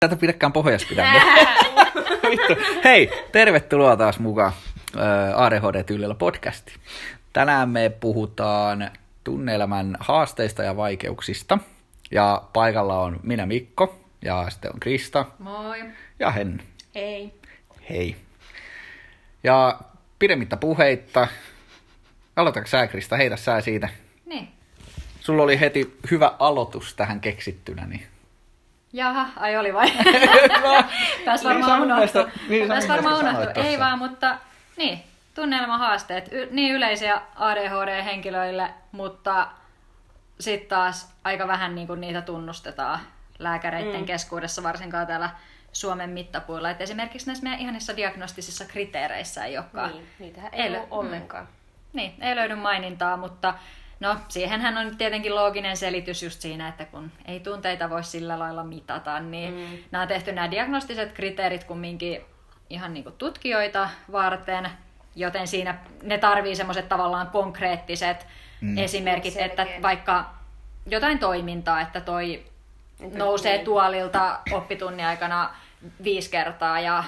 Tätä pidäkään pohjassa. Vittu. Hei, tervetuloa taas mukaan äh, ADHD-tyylillä podcasti. Tänään me puhutaan tunneelämän haasteista ja vaikeuksista. Ja paikalla on minä Mikko ja sitten on Krista Moi. ja Henny. Hei. Hei. Ja pidemmittä puheitta. Aloitatko sä Krista? Heitä sä siitä. Niin. Sulla oli heti hyvä aloitus tähän keksittynä, niin Jaha, ai oli vai? No, Pääs niin varmaan unohtu. niin sä Pääs mun varmaan unohtu. Ei tossa. vaan, mutta niin, tunnelman haasteet. Y- niin yleisiä ADHD-henkilöille, mutta sitten taas aika vähän niinku niitä tunnustetaan lääkäreiden mm. keskuudessa, varsinkaan täällä Suomen mittapuilla. Et esimerkiksi näissä meidän ihanissa diagnostisissa kriteereissä ei olekaan. Niin, niitähän Ei ei ole ollenkaan. Niin, ei löydy mainintaa, mutta no siihenhän on tietenkin looginen selitys just siinä, että kun ei tunteita voi sillä lailla mitata, niin mm. nämä on tehty nämä diagnostiset kriteerit kumminkin ihan niin kuin tutkijoita varten, joten siinä ne tarvii semmoiset tavallaan konkreettiset mm. esimerkit, Selkeä. että vaikka jotain toimintaa, että toi Entä nousee niin? tuolilta oppitunnin aikana viisi kertaa ja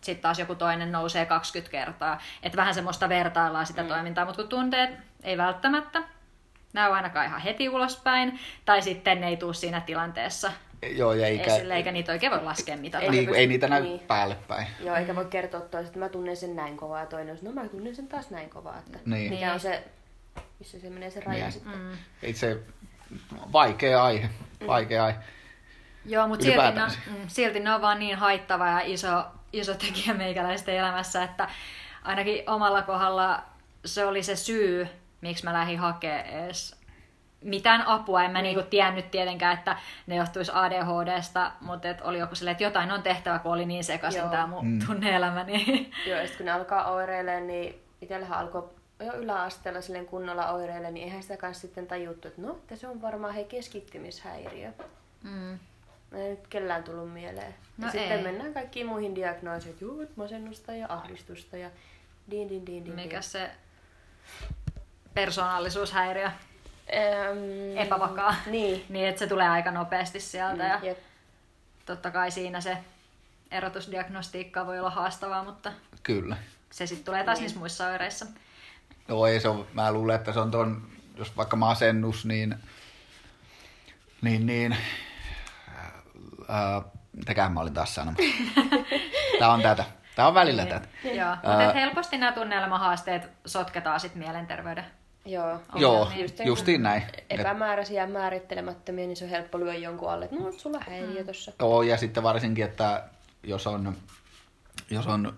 sitten taas joku toinen nousee 20 kertaa. Että vähän semmoista vertaillaan sitä mm. toimintaa, mutta kun tunteet ei välttämättä näy ainakaan ihan heti ulospäin, tai sitten ne ei tule siinä tilanteessa Joo, ja eikä, esille, eikä niitä oikein voi laskea mitata. Ei- niin, ei niitä näy Niin. päälle päin. Joo, eikä voi kertoa toiset, että mä tunnen sen näin kovaa ja toinen on, no mä tunnen sen taas näin kovaa. Että Niin. Mikä on se, missä se menee se raja Niin. sitten. Mm. Itse vaikea aihe. Vaikea aihe. Joo, mutta silti, ne, mm, silti ne on vaan niin haittava ja iso, iso tekijä meikäläisten elämässä, että ainakin omalla kohdalla se oli se syy, miksi mä lähdin hakemaan edes mitään apua. En mä niinku tiennyt tietenkään, että ne johtuisi ADHDsta, mutta et oli joku silleen, että jotain on tehtävä, kun oli niin sekaisin tämä mun Mm. tunne-elämä. Niin... Joo, ja sit kun ne alkaa oireilemaan, niin itsellähän alkoi jo yläasteella silleen kunnolla oireille, niin eihän sitä kanssa sitten tajuttu, että no, että se on varmaan hei keskittymishäiriö. Mm. Ei nyt kellään tullut mieleen. No ja sitten ei. mennään kaikkiin muihin diagnooseihin, että juu, masennusta ja ahdistusta ja din din din din. Mikä se persoonallisuushäiriö, Ähm, epävakaa. Niin. niin että se tulee aika nopeasti sieltä. Ja... Jep. totta kai siinä se erotusdiagnostiikka voi olla haastavaa, mutta Kyllä. se sitten tulee taas Niin. niissä muissa oireissa. Joo, ei se on, mä luulen, että se on ton, jos vaikka masennus, niin, niin, niin ää, mitäköhän mä olin taas sanomassa. Tää on tätä. Tää on välillä tätä. Joo, mutta helposti nämä tunnelmahaasteet sotketaan sitten mielenterveyden. Joo. Joo, justiin kun näin. Epämääräisiä ja määrittelemättömiä, niin se on helppo lyödä jonkun alle, että no, sulla on häiriö tossa. Joo, ja sitten varsinkin, että jos on, jos on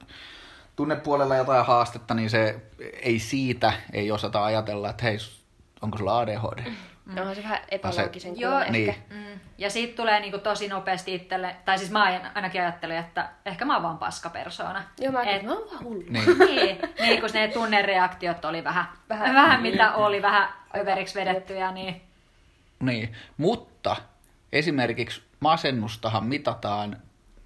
tunnepuolella jotain haastetta, niin se ei siitä ei osata ajatella, että hei, onko sulla ADHD? Mm. Onhan se vähän epäloogisen Joo, niin. ehkä. Mm. Ja siitä tulee niinku tosi nopeasti itselle, tai siis mä ainakin ajattelin, että ehkä mä oon vaan paskapersoona. Joo, mä Et- ajattelin, että mä oon vaan hullu. Niin. niin, niin, kun ne tunnereaktiot oli vähän, vähän, Vähän- vähän niin. mitä oli, vähän överiksi vedettyjä, niin Niin, mutta esimerkiksi masennustahan mitataan,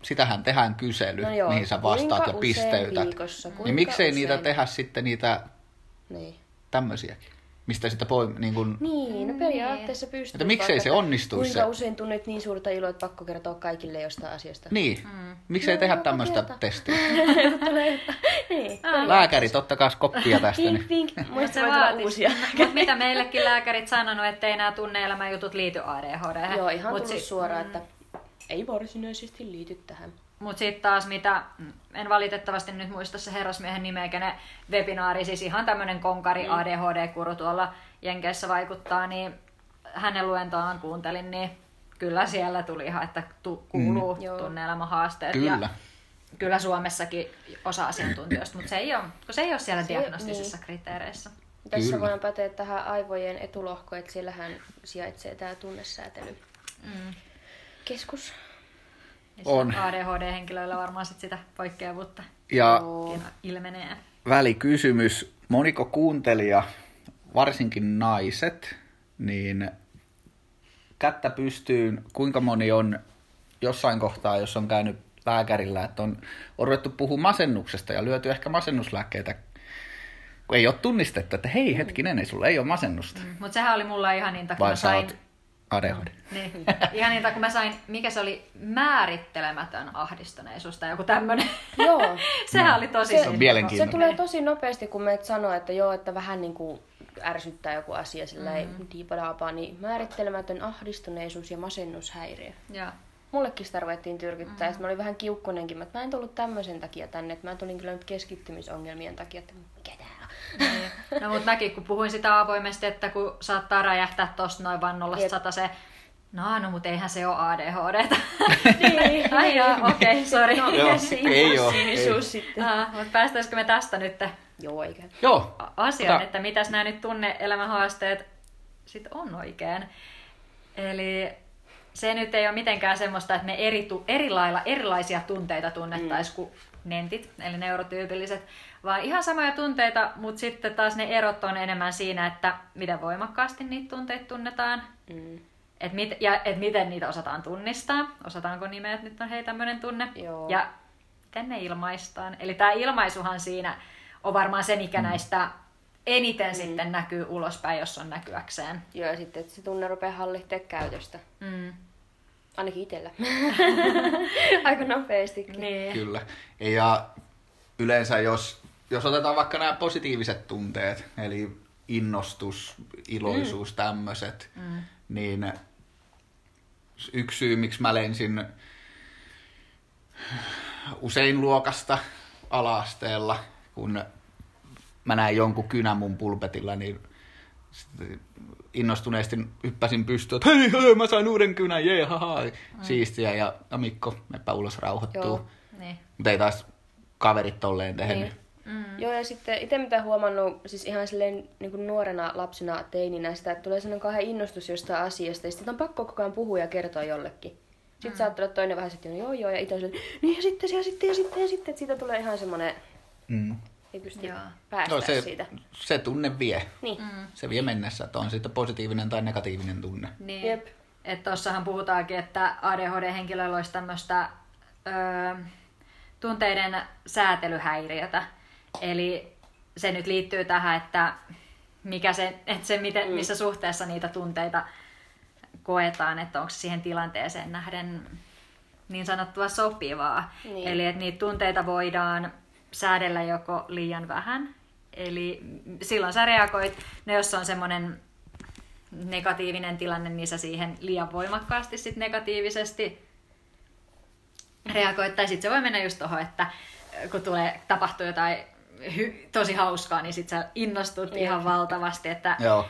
sitähän tehdään kysely, No joo, mihin sä vastaat kuinka ja usein pisteytät. viikossa, kuinka niin miksei niitä usein? tehdä sitten niitä Niin. tämmöisiäkin, mistä sitä voi niin kuin, Niin, no periaatteessa pystyy. Että miksei se onnistuisi Kuinka se- usein tunnet niin suurta iloa, että pakko kertoa kaikille jostain asiasta? Niin, mm. miksei No, tehdä tämmöistä testiä. Niin. Lääkärit, ottakaa koppia tästä. Vink, Niin. vink. Mut Muista voi tulla uusia. Mut mitä meillekin lääkärit sanonut, ettei nämä tunne-elämän jutut liity ADHD. Joo, ihan Mut tullut si- suoraan, että ei varsinaisesti liity tähän. Mutta sitten taas mitä, en valitettavasti nyt muista se herrasmiehen nimeä, kenen webinaari, siis ihan tämmöinen konkari Mm. ADHD-kuru tuolla Jenkeissä vaikuttaa, niin hänen luentoaan kuuntelin, niin kyllä siellä tuli ihan, että tu- kuuluu Mm. Joo. tunne-elämähaasteet. Kyllä. Ja kyllä Suomessakin osa asiantuntijoista, mutta se ei ole, kun se ei ole siellä Se- diagnostisissa kriteereissä. Tässä Kyllä. voidaan päteä tähän aivojen etulohko, että siellähän sijaitsee tämä tunnesäätely. Mm. Keskus. On. ADHD-henkilöillä varmaan sit sitä poikkeavuutta Ja ilmenee. välikysymys, moniko kuuntelija, varsinkin naiset, niin kättä pystyyn, kuinka moni on jossain kohtaa, jos on käynyt lääkärillä, että on, on ruvettu puhua masennuksesta ja lyöty ehkä masennuslääkkeitä, kun ei ole tunnistettu, että hei hetkinen, ei sulla ei ole masennusta. Mutta sehän oli mulla ihan niin takia, sain oot- ADHD. Niin. Ihan niitä, kun mä sain, mikä se oli, määrittelemätön ahdistuneisuus tai joku tämmönen. Joo. Sehän oli tosi Se- Se on mielenkiintoinen. Se tulee tosi nopeasti, kun meet sanoo, että joo, että vähän niin kuin ärsyttää joku asia sillä mm. diipadaapaa, niin määrittelemätön ahdistuneisuus ja masennushäiriö. Joo. Mullekin sitä ruvettiin tyrkyttää, mm. ja mä olin vähän kiukkunenkin, mutta mä en tullut tämmöisen takia tänne, että mä tulin kyllä nyt keskittymisongelmien takia, että mikä tää on. Niin. No mut mäkin kun puhuin sitä avoimesti, että kun saattaa räjähtää tosta noin vaan nollasta Jep. sata se, no no mut eihän se ole ADHD. Niin. Ai joo, okei, okay, sori. No, Joo, ei sitten? Ah, mutta päästäisikö me tästä nyt Joo, eikä. Joo. asiaan, Ota. että mitäs nämä nyt tunne-elämän haasteet sit on oikein. Eli se nyt ei ole mitenkään semmoista, että me eri, tu- eri lailla erilaisia tunteita tunnettaisiin mm. kuin nentit, eli neurotyypilliset, vaan ihan samoja tunteita, mutta sitten taas ne erot on enemmän siinä, että miten voimakkaasti niitä tunteita tunnetaan, Mm. et mit, ja et miten niitä osataan tunnistaa, osataanko nimeä, että nyt on hei tämmöinen tunne, Joo. ja miten ne ilmaistaan. Eli tämä ilmaisuhan siinä on varmaan se, mikä mm. näistä eniten mm. sitten näkyy ulospäin, jos on näkyäkseen. Joo, ja sitten että se tunne rupeaa hallittaa käytöstä. Mm. Ainakin itsellä. Aika nopeastikin. Niin. Kyllä. Ja yleensä jos, jos otetaan vaikka nämä positiiviset tunteet, eli innostus, iloisuus, mm. tämmöiset, mm. niin yksi syy, miksi mä lensin usein luokasta ala-asteella, kun mä näin jonkun kynän mun pulpetilla, niin innostuneesti hyppäsin pystyyn, että hei, hei, mä sain uuden kynän, jee, haha, siistiä. Ja, ja Mikko, meppä ulos rauhoittuu. Joo. Niin. Mutta ei taas kaverit tolleen tehnyt. Niin. Mm. Joo, ja sitten itse mitä huomannut, siis ihan silleen niin kuin nuorena lapsena, teininä, sitä, että tulee sellainen kauhean innostus jostain asiasta, ja sitten on pakko koko ajan puhua ja kertoa jollekin. Sitten mm. saattaa olla toinen vähän sitten, joo joo, ja itse silleen, niin ja sitten, ja sitten, ja sitten, ja sitten, että siitä tulee ihan semmoinen, Mm. ei pysty Joo. päästä No, se, siitä. se tunne vie. Niin, Mm. Se vie mennessä, että on sitten positiivinen tai negatiivinen tunne. Niin. Jep. Että tossahan puhutaankin, että ADHD-henkilöllä olisi tämmöistä öö, tunteiden säätelyhäiriötä. Eli se nyt liittyy tähän, että, mikä se, että se miten, Mm. missä suhteessa niitä tunteita koetaan, että onko se siihen tilanteeseen nähden niin sanottua sopivaa. Niin. Eli että niitä tunteita voidaan säädellä joko liian vähän, eli silloin sä reagoit, no jos on semmoinen negatiivinen tilanne, niin sä siihen liian voimakkaasti sit negatiivisesti reagoit. Tai sitten se voi mennä just tuohon, että kun tulee, tapahtuu jotain hy- tosi hauskaa, niin sit sä innostut Niin. ihan valtavasti, että Joo.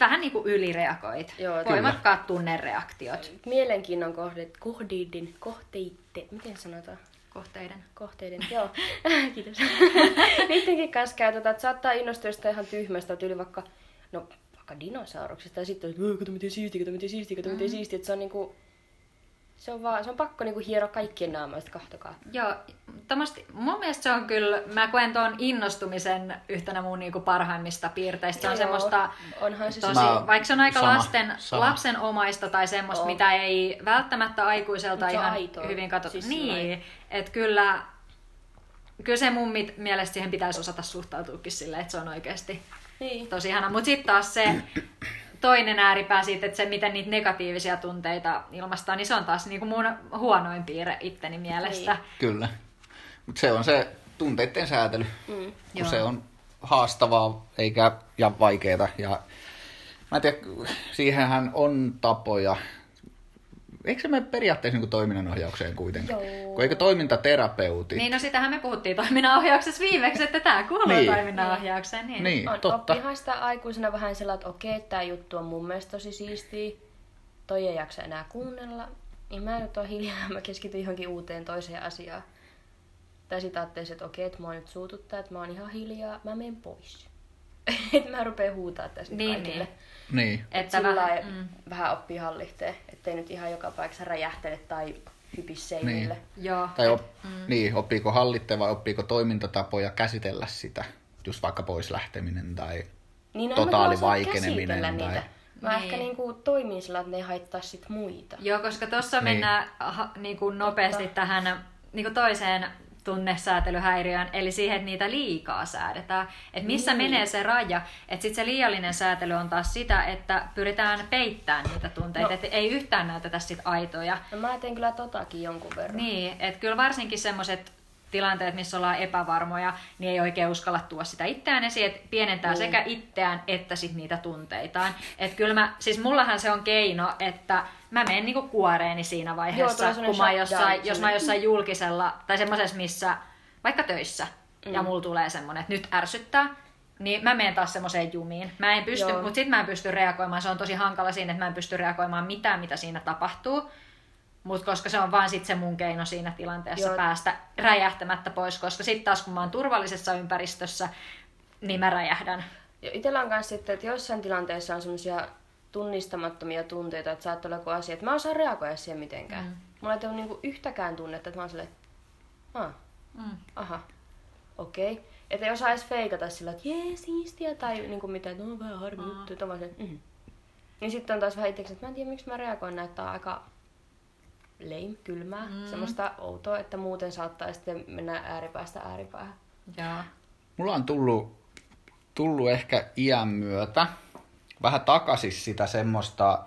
vähän niin kuin ylireagoit. Joo. Voimakkaat tunnereaktiot mielenkiinnon kohde, kohdeiden, kohteiden, miten sanotaan? kohteiden. Kohteiden, joo. Kiitos. Niidenkin kanssa käytetään, että saattaa innostua jostain ihan tyhmästä, tyyli vaikka, no vaikka dinosauruksesta, ja sitten on, että kato miten siistiä, kato miten siistiä, kato miten siistiä, että se on niinku, se on, vaan, se on pakko niinku hieroa kaikkien naamoista, kahtokaa. Joo, tommosti, mun mielestä se on kyllä, mä koen tuon innostumisen yhtenä mun niinku parhaimmista piirteistä. Se on Joo, semmoista onhan se tosi, Mä- vaikka se on aika sama, lasten, sama. lapsenomaista tai semmoista, On. mitä ei välttämättä aikuiselta Mut ihan aitoa. hyvin katsota. Siis niin, että kyllä, kyllä se mun mit- mielestä siihen pitäisi osata suhtautuakin silleen, että se on oikeasti Niin. tosi ihana. Mutta sitten taas se toinen ääripää siitä, että se miten niitä negatiivisia tunteita ilmaistaan, niin se on taas niinku mun huonoin piirre itteni mielestä. Niin. Kyllä. Mutta se on se tunteiden säätely, Mm. kun Joo. se on haastavaa eikä ja vaikeeta. Ja mä en tiedä, siihenhän on tapoja. Eikö se mene periaatteessa niin toiminnanohjaukseen kuitenkin? Joo. Kun eikö toimintaterapeutti? Niin, no sitähän me puhuttiin toiminnanohjauksessa viimeksi, että tämä kuuluu Niin. niin. toiminnanohjaukseen. Niin. Niin, On, totta. oppihan sitä aikuisena vähän sellainen, että okei, tämä juttu on mun mielestä tosi siistiä. Toi ei jaksa enää kuunnella. Niin mä nyt oon hiljaa, mä keskityn johonkin uuteen toiseen asiaan. Tai sit ajattelisin, että okei, että mua nyt suututtaa, että mä oon ihan hiljaa, mä menen pois. että mä rupean huutaa tässä nyt Niin, kaikille. niin. Niin. Että sillä vähän, vähän, mm. vähän oppii hallihtee, ettei nyt ihan joka paikassa räjähtele tai hypis seinille. Niin. Joo. Tai op, mm. niin, oppiiko hallitte vai oppiiko toimintatapoja käsitellä sitä, just vaikka pois lähteminen tai... Niin, Totaali mä osaa vaikeneminen tai- niitä. Mä Niin. ehkä niinku toimin sillä, että ne ei haittaa sit muita. Joo, koska tuossa Niin. mennään ha, niin kuin nopeasti tähän niin kuin toiseen tunnesäätelyhäiriöön, eli siihen, että niitä liikaa säädetään. Että missä Niin. menee se raja. Että sitten se liiallinen säätely on taas sitä, että pyritään peittämään niitä tunteita, No. että ei yhtään näytetä sit aitoja. No mä teen kyllä totakin jonkun verran. Niin, että kyllä varsinkin semmoiset tilanteet, missä ollaan epävarmoja, niin ei oikein uskalla tuoda sitä itseään esiin, että pienentää Niin. sekä itseään että sit niitä tunteitaan. Että kyllä mä, siis mullahan se on keino, että mä menen niinku kuoreeni siinä Joo, vaiheessa, semmonen kun mä jossain, jos mä oon jossain julkisella, tai semmoisessa, missä vaikka töissä, mm. ja mulla tulee semmoinen, että nyt ärsyttää, niin mä menen taas semmoiseen jumiin. Mä en pysty, Joo. mutta sit mä en pysty reagoimaan. Se on tosi hankala siinä, että mä en pysty reagoimaan mitään, mitä siinä tapahtuu. Mutta koska se on vaan sit se mun keino siinä tilanteessa Joo. päästä räjähtämättä pois, koska sitten taas kun mä oon turvallisessa ympäristössä, niin mä räjähdän. Ja itellä on kanssa sitten, että joissain tilanteissa on semmoisia tunnistamattomia tunteita, että saattaa olla joku asia, että mä osaan reagoida siihen mitenkään. Mm. Mulla ei ole niinku yhtäkään tunnetta, että mä oon silleen, ah, Mm. aha, okei. Okay. Että ei osaa edes feikata sillä, että jee, siistiä, tai niinku mitä, että no vähän harmi juttu, että on vaan se, mm. Niin sitten on taas vähän itseksi, että mä en tiedä, miksi mä reagoin näin, että tää on aika lame, kylmää, mm. semmoista outoa, että muuten saattaa sitten mennä ääripäästä ääripäähän. Joo. Mulla on tullut, tullut ehkä iän myötä vähän takaisin sitä semmoista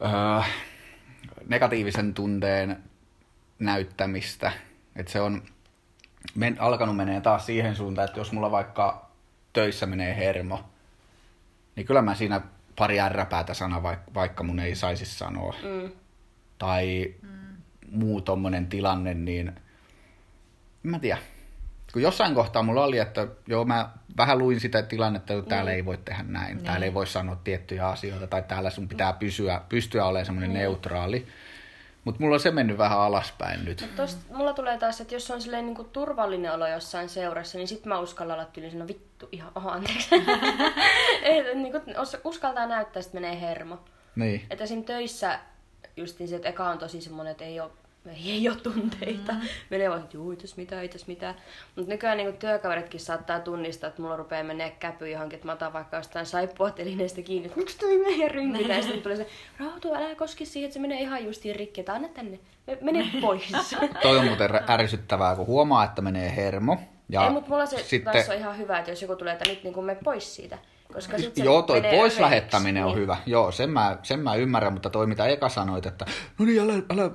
öö, negatiivisen tunteen näyttämistä. Että se on men, alkanut menee taas siihen suuntaan, että jos mulla vaikka töissä menee hermo, niin kyllä mä siinä pari ärräpäätä sana, vaikka, vaikka mun ei saisi sanoa. Mm. Tai muu tommonen tilanne, niin en mä tiedä. Kun jossain kohtaa mulla oli, että joo, mä vähän luin sitä tilannetta, että täällä ei voi tehdä näin, Niin. täällä ei voi sanoa tiettyjä asioita, tai täällä sun pitää pysyä, pystyä olemaan semmoinen neutraali. Mutta mulla on se mennyt vähän alaspäin nyt. Tosta, mulla tulee taas, että jos on silleen niinku turvallinen olo jossain seurassa, niin sit mä uskallan olla tyyliin no vittu, ihan, oho, anteeksi. Et, niinku, uskaltaa näyttää, että menee hermo. Niin. Että esim. töissä justiin se, että eka on tosi semmonen, että ei ole ei, ei ole tunteita. Mm. Menee vaan, että juu, ei tässä mitään, ei tässä mitään. Mutta nykyään niin työkaveritkin saattaa tunnistaa, että mulla rupeaa menee käpy johonkin, että mä otan vaikka jostain saippuatelineesta kiinni, että miksi toi meidän rynkitä? Ja sitten tulee se, rauhoitu, älä koski siihen, että se menee ihan justiin rikki, että anna tänne, Me- mene pois. Toi on muuten ärsyttävää, kun huomaa, että menee hermo. Ja ei, mutta mulla se sitten, taas on ihan hyvä, että jos joku tulee, että nyt niin me pois siitä. Koska sit se Joo, toi pois lähettäminen on niin. hyvä. Joo, sen mä, sen mä ymmärrän, mutta toi mitä eka sanoit, että no niin, älä, älä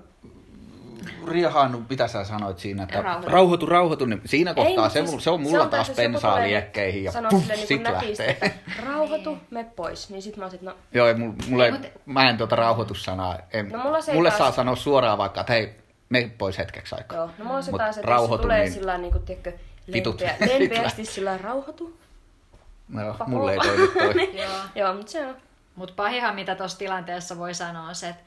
riehaannu, mitä sä sanoit siinä, että Rauhoitu. rauhoitu, rauhoitu, niin siinä kohtaa mut se, siis se on mulla taas, taas jos joku bensaa tulee, liekkeihin ja puff, niin sit nätisti, lähtee. että rauhoitu, me pois. Niin sit mä oon sit, no Joo, ei, mulla, mulla ei, Ei, mut- mä en tuota rauhoitussanaa, en, No mulla se ei mulle taas- saa sanoa suoraan vaikka, että hei, me pois hetkeksi aikaa. Joo, no mulla on se taas, että jos se tulee niin- sillä niin kuin, tiedätkö, lempeä, lempeästi sillä rauhoitu. Joo, mulle ei toimi toi. Niin. Joo. Joo, mutta se on. Mutta pahihan, mitä tuossa tilanteessa voi sanoa, on se, että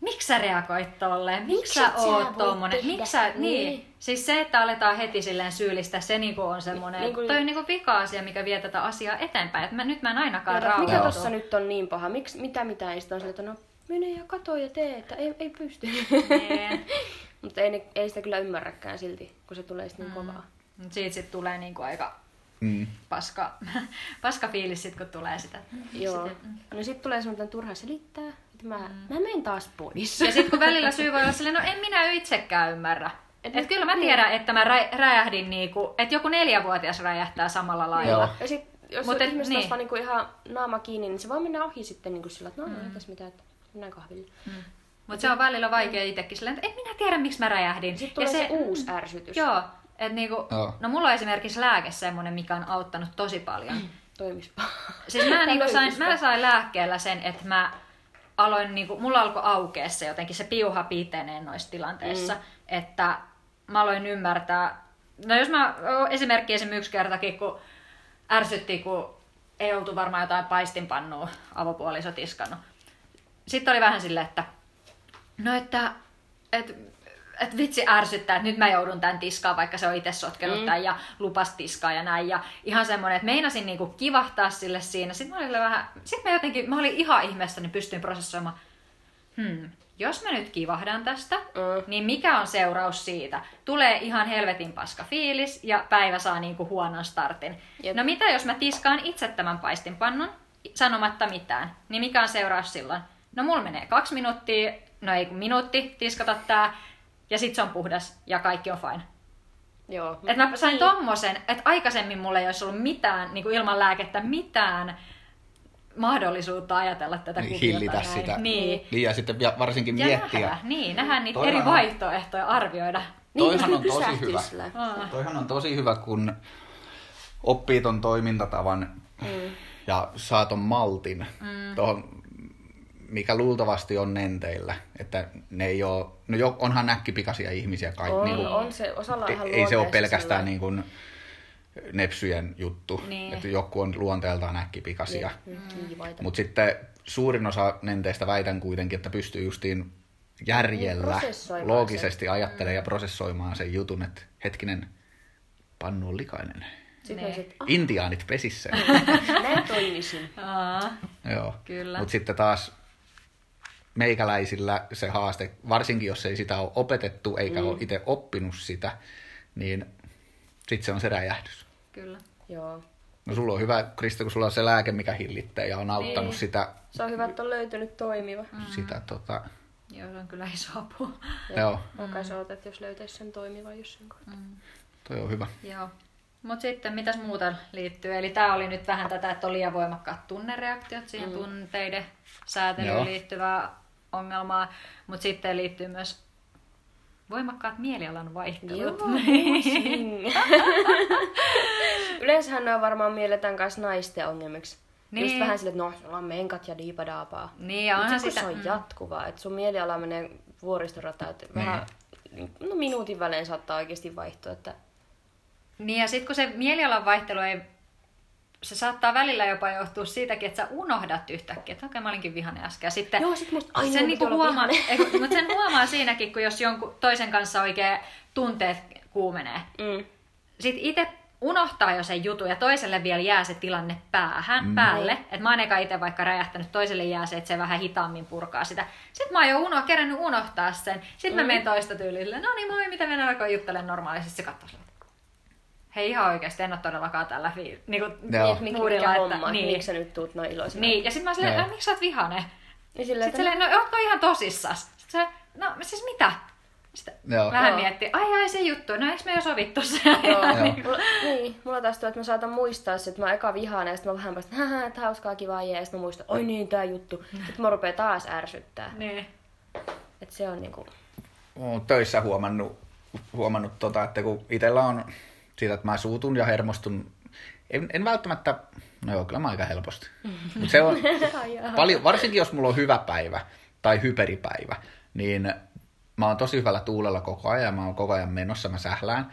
miksi sä reagoit tolleen? Miksi sä oot tommonen? Miksi sä, niin. Niin. Siis se, että aletaan heti silleen syyllistää, se niinku on semmoinen, Niinku- toi on niinku vika-asia, mikä vie tätä asiaa eteenpäin. Et mä, nyt mä en ainakaan että mikä tossa nyt on niin paha? Miks, mitä mitä? Ja sit on että no mene ja kato ja tee, että ei, ei pysty. Niin. mutta ei, ne, ei sitä kyllä ymmärräkään silti, kun se tulee sit niin kovaa. Mut siitä sit tulee niinku aika Mm. paska, paska fiilis sit, kun tulee sitä. Joo. No sit tulee semmoinen turha selittää, että mä, mä menen taas pois. Ja sitten kun välillä syy voi olla silleen, no en minä itsekään ymmärrä. Et, Et- et kyllä mä niin. tiedän, että mä rä- räjähdin niinku, että joku neljävuotias räjähtää samalla lailla. Joo. Ja sit, jos Mut Mut et- ihmiset niin. niin. vaan niinku ihan naama kiinni, niin se voi mennä ohi sitten niinku sillä, että no, mm. ei tässä mitään, että mennään kahville. Mm. Mutta se on välillä vaikea itsekin silleen, että en minä tiedä, miksi mä räjähdin. Sitten tulee se, se uusi ärsytys. Joo. Et niinku, Joo. no mulla on esimerkiksi lääke semmonen, mikä on auttanut tosi paljon. Toimispa. Siis mä, niinku sain, mä sain lääkkeellä sen, että mä aloin, niinku, mulla alkoi aukea se jotenkin, se piuha pitenee noissa tilanteissa, mm. että mä aloin ymmärtää, no jos mä, esimerkki esim. yksi kertakin, kun ärsytti, kun ei oltu varmaan jotain paistinpannua avopuoliso tiskannut. Sitten oli vähän silleen, että no että, että et vitsi ärsyttää, että nyt mä joudun tämän tiskaan, vaikka se on itse sotkenut mm. tämän ja lupas tiskaa ja näin. Ja ihan semmoinen, että meinasin niinku kivahtaa sille siinä. Sitten mä olin vähän, sitten mä jotenkin, mä olin ihan ihmeessä, niin pystyin prosessoimaan, hmm, jos mä nyt kivahdan tästä, mm. niin mikä on seuraus siitä? Tulee ihan helvetin paska fiilis ja päivä saa niinku huonon startin. Jep. No mitä jos mä tiskaan itse tämän paistinpannun sanomatta mitään? Niin mikä on seuraus silloin? No mulla menee kaksi minuuttia, no ei kun minuutti tiskata tää. Ja sit se on puhdas ja kaikki on fine. Joo. Et mä sain Niin. tommosen, että aikaisemmin mulla ei olisi ollut mitään, niin kuin ilman lääkettä, mitään mahdollisuutta ajatella tätä Niin, kuviota hillitä näin. sitä. Niin. Niin, ja sitten ja varsinkin Ja miettiä. nähdä, niin, nähdä niitä Toihan eri on- vaihtoehtoja, arvioida. Toihan on Niin, tosi pysähtyy hyvä. Toihan on tosi hyvä, kun oppii ton toimintatavan Mm. ja saa ton maltin mm. tohon, mikä luultavasti on nenteillä. Että ne ei oo, no jo, onhan näkkipikaisia ihmisiä kai. On, niin on se, osalla on ei, ihan ei se ole pelkästään niin kuin nepsyjen juttu, Niin. että joku on luonteeltaan näkkipikaisia. Niin, kiivaita. Mutta sitten suurin osa nenteistä väitän kuitenkin, että pystyy justiin järjellä, Niin, loogisesti ajattelemaan ja prosessoimaan sen jutun, että hetkinen, pannu on likainen. Sit, ah, Intiaanit pesissä. näin toimisin. Joo. Kyllä. Mutta sitten taas meikäläisillä se haaste, varsinkin jos ei sitä ole opetettu eikä mm. ole itse oppinut sitä, niin sitten se on se räjähdys. kyllä. Joo. No sulla on hyvä, Krista, kun sulla on se lääke, mikä hillittää ja on auttanut Niin. sitä, Se on hyvä, että on löytynyt toimiva. mm. sitä tota, Joo, se on kyllä iso apu. joo, kai sä ootat, jos löytäis sen toimivan jossain kohtaa. toi on hyvä. Joo. Mutta sitten mitäs muuta liittyy? Eli tämä oli nyt vähän tätä, että on liian voimakkaat tunnereaktiot siihen mm. tunteiden säätelyyn Joo. liittyvää ongelmaa. Mutta sitten liittyy myös voimakkaat mielialan vaihtelut. Joo. Yleensähän ne on varmaan mielletään kanssa naisten ongelmiksi. Niin. Just Niin. vähän sille, että no, sulla on menkat ja diipadaapaa. Niin, ja onhan sitä... se on jatkuvaa, että sun mieliala menee vuoristorataan, että vähän, no minuutin välein saattaa oikeasti vaihtua, että Niin ja sitten kun se mielialan vaihtelu ei, se saattaa välillä jopa johtua siitäkin, että sä unohdat yhtäkkiä, että okei mä olinkin vihainen äsken. Sitten Joo, sit musta, ai sen niinku huomaa, ei, mutta sen huomaa siinäkin, kun jos jonkun toisen kanssa oikein tunteet kuumenee. mm, Sitten itse unohtaa jo sen jutun ja toiselle vielä jää se tilanne päähän, mm. päälle. Että mä oon eka itse vaikka räjähtänyt, toiselle jää se, että se vähän hitaammin purkaa sitä. Sitten mä oon jo uno, kerännyt unohtaa sen. Sitten mä Mm. menen toista tyylille. No niin, moi, mitä mennään alkoi juttelemaan normaalisti. Se katsoo Hei ihan oikeasti, en ole todellakaan tällä fi- niinku. Niin, mikä että- homma, niin. miksi sä nyt tuut noin iloisena? Niin, ja sitten mä silleen, Joo. "Ä, miksi sä oot vihainen? Niin Sitten silleen, no ootko ihan tosissas? Sitten se, no siis mitä? Sitten Joo. vähän Joo. mietti, ai ai se juttu, no eikö me jo sovittu se? Joo, Joo. mulla, niin, mulla taas tuo, että mä saatan muistaa se, että mä oon eka vihainen, ja sitten mä vähän päästä, haha, että hauskaa, kivaa, jee, ja sitten mä muistan, oi niin, tää juttu. Sitten mä rupean taas ärsyttää. niin. Että se on niinku, Oon töissä huomannut, huomannut tota, että kun itsellä on siitä, että mä suutun ja hermostun, en, en välttämättä, no joo, kyllä mä aika helposti. Mutta se on paljon, varsinkin jos mulla on hyvä päivä tai hyperipäivä, niin mä oon tosi hyvällä tuulella koko ajan, mä oon koko ajan menossa, mä sählään.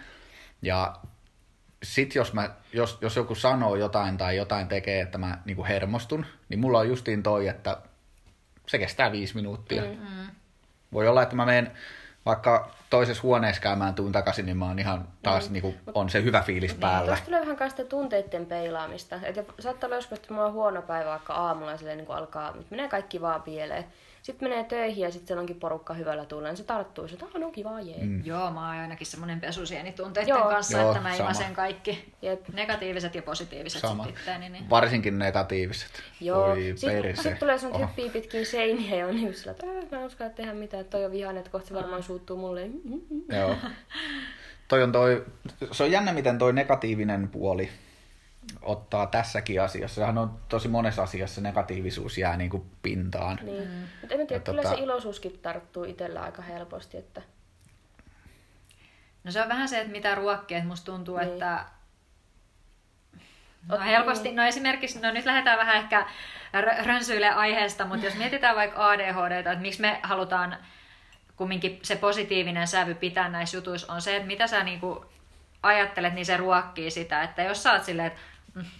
Ja sit jos, mä, jos, jos joku sanoo jotain tai jotain tekee, että mä niinku hermostun, niin mulla on justiin toi, että se kestää viisi minuuttia. Mm. Voi olla, että mä menen vaikka toisessa huoneessa käymään tuun takaisin, niin mä oon ihan taas mm. niinku, on se hyvä fiilis päällä. Tuosta tulee vähän kanssa sitä tunteiden peilaamista. Et saattaa olla joskus, että mulla on huono päivä vaikka aamulla silleen, niin kuin alkaa, nyt menee kaikki vaan pieleen. Sitten menee töihin ja sitten siellä onkin porukka hyvällä tuulla, niin se tarttuu, että on kiva, jee. Mm. Joo, mä oon ainakin semmoinen pesusieni tunteiden Joo. kanssa, Joo, että mä sama. ilmaisen kaikki Jep. negatiiviset ja positiiviset Sama. sit itteeni. Niin. Varsinkin negatiiviset. Joo, sitten sit tulee sun hyppii pitkin seiniä ja on niin sillä, että "Ää, mä en uskalla tehdä mitään, että toi on vihainen, että kohta se varmaan suuttuu mulle. Joo. Toi on toi, se on jännä, miten toi negatiivinen puoli ottaa tässäkin asiassa. Sehän on tosi monessa asiassa negatiivisuus jää niinku pintaan. Niin. Mm. Mutta en tiedä, kyllä tota- se iloisuuskin tarttuu itsellä aika helposti, että No se on vähän se, että mitä ruokkii, että musta tuntuu, Niin. että No helposti, niin. no esimerkiksi, no nyt lähdetään vähän ehkä rö- rönsyille aiheesta, mutta jos mietitään vaikka ADHD, että miksi me halutaan kumminkin se positiivinen sävy pitää näissä jutuissa, on se, että mitä sä niinku ajattelet, niin se ruokkii sitä, että jos sä oot silleen, että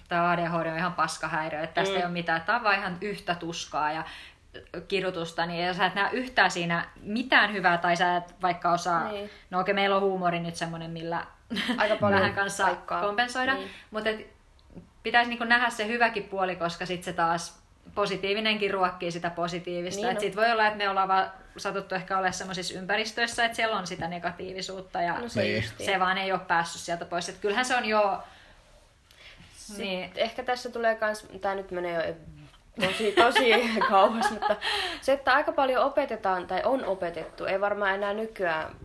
tämä ADHD on ihan paskahäiriö, että tästä Mm. ei ole mitään, tämä on vaan ihan yhtä tuskaa ja kidutusta, niin jos sä et näe yhtään siinä mitään hyvää, tai sä et vaikka osaa, Niin. no okei, meillä on huumori nyt semmoinen, millä Aika paljon vähän kanssa paikkaa. kompensoida, Niin. mutta et pitäisi niinku nähdä se hyväkin puoli, koska sitten se taas positiivinenkin ruokkii sitä positiivista. Niin on. Sitten voi olla, että me ollaan vaan satuttu ehkä olemaan sellaisissa ympäristöissä, että siellä on sitä negatiivisuutta ja no se Niin. se vaan ei ole päässyt sieltä pois. Et kyllähän se on jo... Niin, Ehkä tässä tulee kans, tää nyt menee jo tosi, tosi kauas, mutta se, että aika paljon opetetaan tai on opetettu, ei varmaan enää nykyään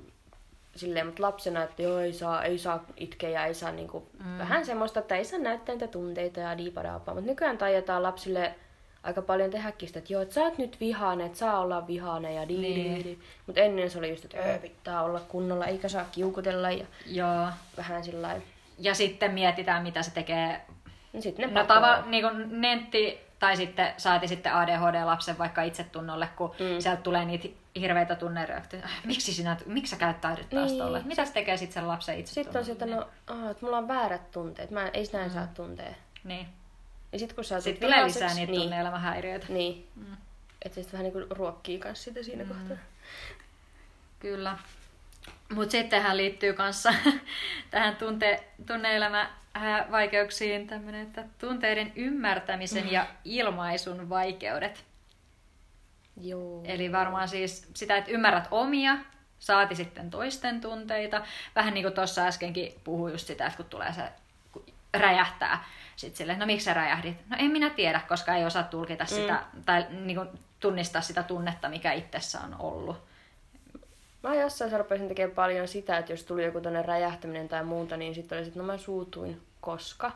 silleen, mutta lapsena, että joo, ei saa, ei saa itkeä ja ei saa niinku, mm. vähän semmoista, että ei saa näyttää niitä tunteita ja diipadaapaa. Mutta nykyään taidetaan lapsille aika paljon tehdäkin sitä, että joo, että sä oot nyt vihainen, että saa olla vihainen ja di, Niin. Mutta ennen se oli just, että öö, pitää olla kunnolla, eikä saa kiukutella ja Joo. vähän sillä lailla. Ja sitten mietitään, mitä se tekee No sitten ne No tava, niin kuin nentti tai sitten saati sitten ADHD-lapsen vaikka itsetunnolle, kun Mm. sieltä tulee niitä hirveitä tunnereaktioita. Miksi, sinä, miksi sä käyttäydyt taas Niin. niin. tolle? Mitä se tekee sitten sen lapsen itsetunnolle? Sitten on että no, aa, että mulla on väärät tunteet, mä ei näin mm. saa tuntea. Niin. Ja sitten kun sä Sitten tulee lisää niitä niin, tunne-elämähäiriöitä. Niin. Mm. Että se sitten vähän niin kuin ruokkii kans sitä siinä mm. kohtaa. Kyllä. Mutta sittenhän liittyy kanssa tähän tunte, tunne-elämävaikeuksiin tämmöinen, että tunteiden ymmärtämisen ja ilmaisun vaikeudet. Joo. Eli varmaan siis sitä, että ymmärrät omia, saati sitten toisten tunteita. Vähän niin kuin tuossa äskenkin puhui just sitä, että kun tulee se, kun räjähtää, sitten sille, no miksi sä räjähdit? No en minä tiedä, koska ei osaa tulkita sitä, tai niin kuin tunnistaa sitä tunnetta, mikä itsessä on ollut. Mä jossain rupesin tekemään paljon sitä, että jos tuli joku tonne räjähtäminen tai muuta, niin sitten oli, että no mä suutuin, koska.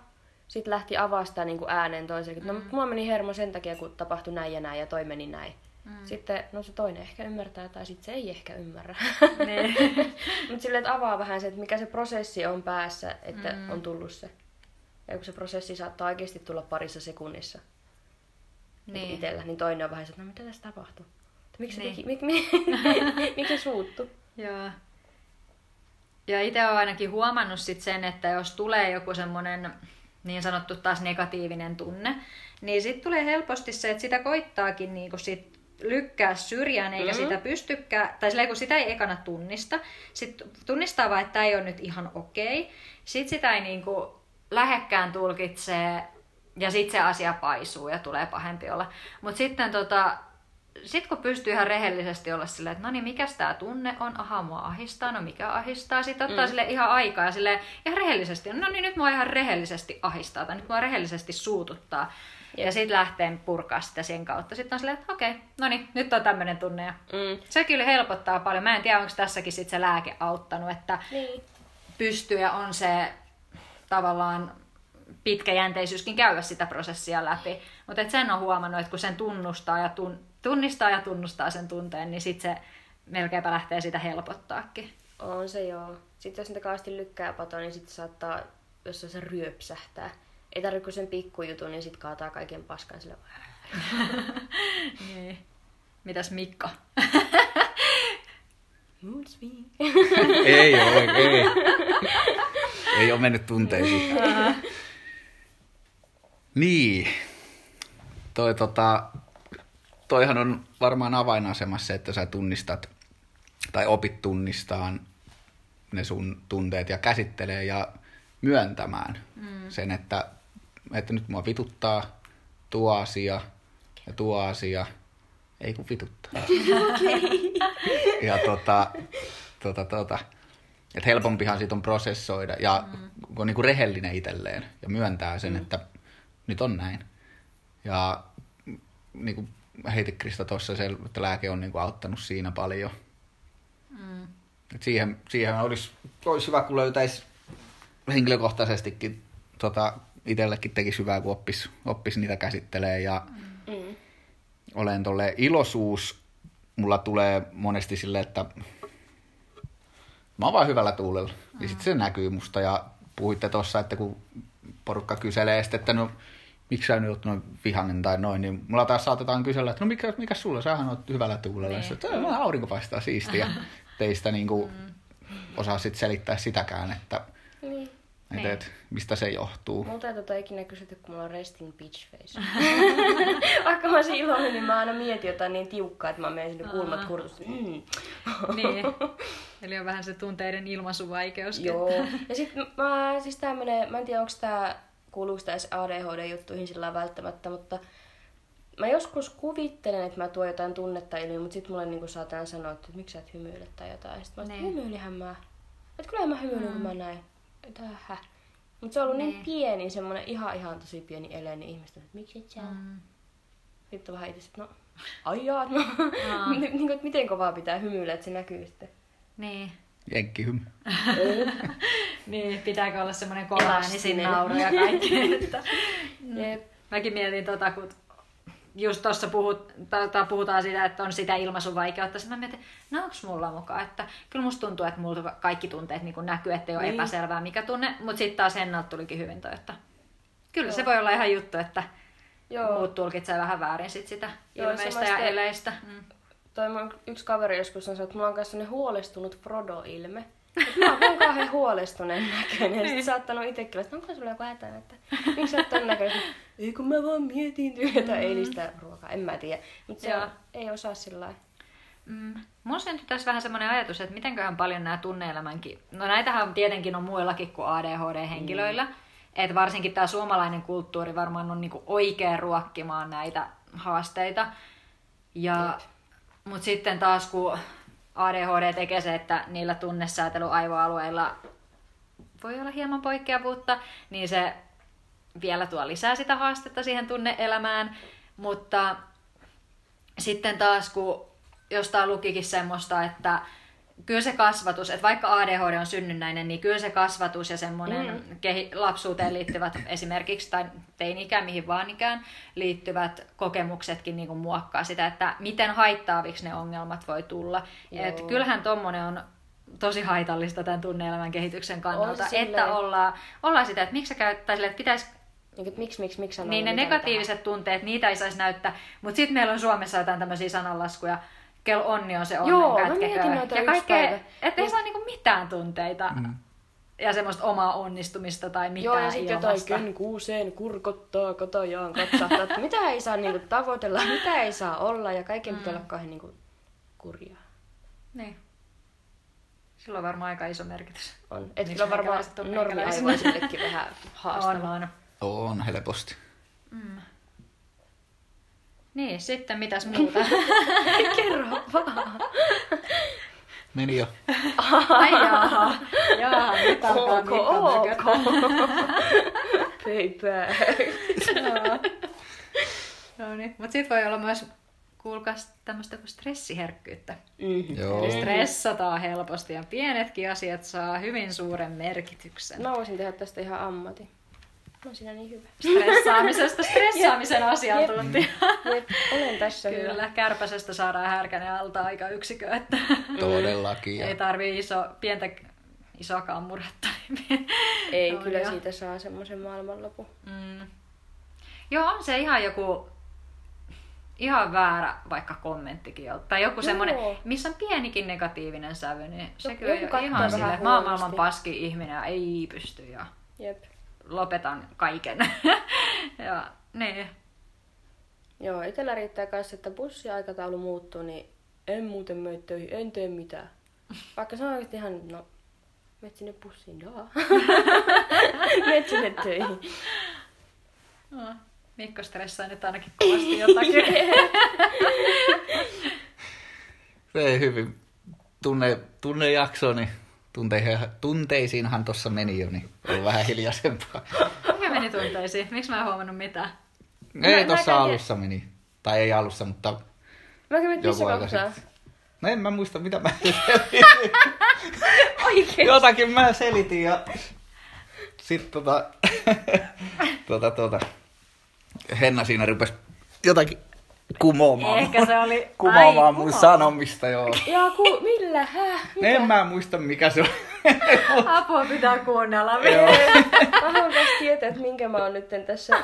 Sitten lähti avaa sitä niin kuin ääneen että no mm. mulla meni hermo sen takia, kun tapahtui näin ja näin ja toi meni näin. Mm. Sitten, no se toinen ehkä ymmärtää tai sitten se ei ehkä ymmärrä. Niin. Mutta silleen, että avaa vähän se, että mikä se prosessi on päässä, että mm. on tullut se. Ja kun se prosessi saattaa oikeasti tulla parissa sekunnissa niin. niin. itsellä, niin toinen on vähän se, että no mitä tässä tapahtuu? Miksi Niin. mik, mik, miksi se suuttu? Joo. Ja itse olen ainakin huomannut sit sen, että jos tulee joku semmoinen niin sanottu taas negatiivinen tunne, niin sitten tulee helposti se, että sitä koittaakin niinku sit lykkää syrjään, eikä Mm. sitä pystykään, tai silleen, kun sitä ei ekana tunnista, sitten tunnistaa vaan, että tämä ei ole nyt ihan okei, sitten sitä ei niinku lähekkään tulkitsee, ja sitten se asia paisuu ja tulee pahempi olla. Mutta sitten tota, sit kun pystyy ihan rehellisesti olla silleen, että no niin, mikä tämä tunne on, aha, mua ahistaa, no mikä ahistaa, sitten ottaa mm. sille ihan aikaa ja silleen, ihan rehellisesti, no niin, nyt mua ihan rehellisesti ahistaa, tai nyt mua rehellisesti suututtaa. Ja sitten lähtee purkaa sitä sen kautta. Sitten on silleen, että okei, no niin, nyt on tämmöinen tunne. Mm. se kyllä helpottaa paljon. Mä en tiedä, onko tässäkin sit se lääke auttanut, että Niin. pystyy ja on se tavallaan pitkäjänteisyyskin käydä sitä prosessia läpi. Mutta sen on huomannut, että kun sen tunnustaa ja tun, tunnistaa ja tunnustaa sen tunteen, niin sitten se melkeinpä lähtee sitä helpottaakin. On se joo. Sitten jos niitä kaasti lykkää patoa, niin sitten saattaa, jos se ryöpsähtää. Ei tarvitse kuin sen pikkujutun, niin sitten kaataa kaiken paskan sille. niin. Mitäs Mikko? Mood. Ei ole, ei. Ei ole mennyt tunteisiin. Niin. Toi, tota, toihan on varmaan avainasemassa se, että sä tunnistat tai opit tunnistaan ne sun tunteet ja käsittelee ja myöntämään mm. sen, että, että nyt mua vituttaa tuo asia ja tuo asia. Ei kun vituttaa. ja tota, tota, tota. Et helpompihan siitä on prosessoida ja mm. on niinku rehellinen itselleen ja myöntää sen, mm. että nyt on näin. Ja niin Krista tuossa, se, että lääke on niinku auttanut siinä paljon. Mm. Et siihen, siihen olisi, olisi hyvä, kun löytäisi henkilökohtaisestikin tota, itsellekin tekisi hyvää, kun oppisi oppis niitä käsittelee. Ja Mm. olen tolle iloisuus, mulla tulee monesti sille, että mä oon vaan hyvällä tuulella. Mm. Niin sitten se näkyy musta. Ja puhuitte tuossa, että kun porukka kyselee, sitten, että no miksi sä nyt oot noin vihanen tai noin, niin mulla taas saatetaan kysellä, että no mikä, mikä sulla, sähän oot hyvällä tuulella. Niin. Niin. Sitten, että aurinko paistaa siistiä. Teistä niinku osaa sitten selittää sitäkään, että, Niin. että, Niin. että mistä se johtuu. Multa ei tota ikinä kysytty, kun mulla on resting bitch face. Vaikka mä olisin iloinen, niin mä aina mietin jotain niin tiukkaa, että mä menen sinne kulmat kurtusta. Mm. Niin. Eli on vähän se tunteiden ilmaisuvaikeus. Joo. Ja sit mä, siis tämmönen, mä en tiedä onko tää, kuuluuko tää edes ADHD-juttuihin sillä välttämättä, mutta mä joskus kuvittelen, että mä tuon jotain tunnetta ilmi, mutta sit mulle niinku saatan sanoa, että miksi sä et hymyile tai jotain. Sitten mä Niin. hymyilihän mä. Että kyllä mä hymyilen, kun mä näin. Tähä. Mutta se on ollut niin. Niin. pieni, semmonen ihan ihan tosi pieni ele, niin ihmiset että miksi et sä? Mm. Mm. Sitten on vähän itse, että no, ai jaa, no. Niin, kuin, että miten kovaa pitää hymyillä, että se näkyy sitten. Niin. Jenkkihym. niin, pitääkö olla semmoinen kova ääni Elastinen. siinä nauru ja kaikki. Että, Jep. mäkin mietin tota, kun just tuossa puhut, tota, puhutaan siitä, että on sitä ilmaisuvaikeutta. Sitten mä mietin, no onko mulla mukaan, että kyllä musta tuntuu, että mulla kaikki tunteet niin näkyy, että ei ole Niin. epäselvää mikä tunne, mutta sitten taas Hennalta tulikin hyvin toi, että kyllä Joo. se voi olla ihan juttu, että Joo. muut tulkitsee vähän väärin sit sitä Joo, ilmeistä ja eleistä. Mm. Toi mun yksi kaveri joskus sanoi, että mulla on myös sellainen huolestunut Frodo-ilme. Et mä oon kauhean huolestuneen näköinen. Ja sit saattanut itsekin, että onko sulla joku hätä, että miksi sä oot tän näköinen? Ei kun mä vaan mietin työtä eilistä ruokaa, en mä tiedä. Mutta se on, ei osaa sillä lailla. Mm. Mulla syntyi tässä vähän semmoinen ajatus, että mitenköhän paljon nämä tunneelämänkin, no näitähän tietenkin on muillakin kuin ADHD-henkilöillä, mm. että varsinkin tämä suomalainen kulttuuri varmaan on niinku oikein ruokkimaan näitä haasteita. Ja, mutta sitten taas kun ADHD tekee se, että niillä tunnesäätely aivoalueilla voi olla hieman poikkeavuutta, niin se vielä tuo lisää sitä haastetta siihen tunneelämään, mutta sitten taas kun jostain lukikin semmoista, että kyllä se kasvatus, että vaikka ADHD on synnynnäinen, niin kyllä se kasvatus ja semmoinen mm. kehi, lapsuuteen liittyvät esimerkiksi, tai teini-ikään, mihin vaan ikään, liittyvät kokemuksetkin niin kuin muokkaa sitä, että miten haittaaviksi ne ongelmat voi tulla. Joo. Et kyllähän tommonen on tosi haitallista tämän tunneelämän kehityksen kannalta, että ollaan, ollaan sitä, että miksi sä käyt, tai silleen, että pitäisi Niin, että miksi, miksi, miksi niin ne negatiiviset tunteet, niitä ei saisi näyttää. Mutta sitten meillä on Suomessa jotain tämmöisiä sananlaskuja. Kel onni on se onnen Joo, mä Ja kaikkea, päivä. että ei Niin- saa niinku mitään tunteita. Mm. Ja semmoista omaa onnistumista tai mitään Joo, ja sitten jotain ilmasta. könkuuseen kurkottaa, katajaan katsahtaa, että mitä ei saa niinku tavoitella, mitä ei saa olla, ja kaiken pitää olla kauhean niinku kurjaa. Niin. Sillä on varmaan aika iso merkitys. On. Et kyllä varmaan on normiaivoisillekin vähän On haastavaa. vaan. On helposti. Mm. Niin, sitten mitäs muuta? Kerro vaan. Meni jo. Ai jaha. Jaha, nyt alkaa Ok, ok. Payback. No niin, mutta sitten voi olla myös, kuulkaa tämmöistä kuin stressiherkkyyttä. Mm. Joo. Stressataan helposti ja pienetkin asiat saa hyvin suuren merkityksen. Mä voisin tehdä tästä ihan ammatin. Mä oon siinä niin hyvä. Stressaamisesta stressaamisen asiantuntija. Jep, olen tässä hyvä. Kyllä, kärpäsestä saadaan härkänen alta aika yksikö, että Todellakin. ei tarvii iso, pientä isoakaan murhetta. Ei, Joo, kyllä joo. siitä saa semmoisen maailmanlopun. Mm. Joo, on se ihan joku ihan väärä vaikka kommenttikin. jol- Tai joku semmoinen, missä on pienikin negatiivinen sävy, niin se Joku- kyllä joku jo ihan silleen, että maailman paski ihminen ja ei pysty ja Jep. Lopetan kaiken. ja niin. Joo, itellä riittää myös, että bussiaikataulu muuttuu, niin en muuten mene töihin, en tee mitään. Vaikka se on oikeasti ihan, no, menet sinne bussiin, daa. menet sinne töihin. No, Mikko stressaa nyt ainakin kovasti jotakin. ei hyvin. Tunne, tunnejakso, niin tunte, tunteisiinhan tuossa meni jo, niin on vähän hiljaisempaa. Mikä meni tunteisiin? Miksi mä en huomannut mitään? Ei tuossa alussa meni. Tai ei alussa, mutta Mä kävin sitten. No en mä muista, mitä mä Oikein. Jotakin mä selitin ja sitten tota, tota, tota, Henna siinä rupesi jotakin kumoamaan. Ehkä se oli... Kumoamaan Ai, mun kumo. sanomista, joo. Ja ku, millä, häh? En mä muista, mikä se on. Apua pitää kuunnella. Joo. Mä haluan myös tietää, että minkä mä oon nyt tässä,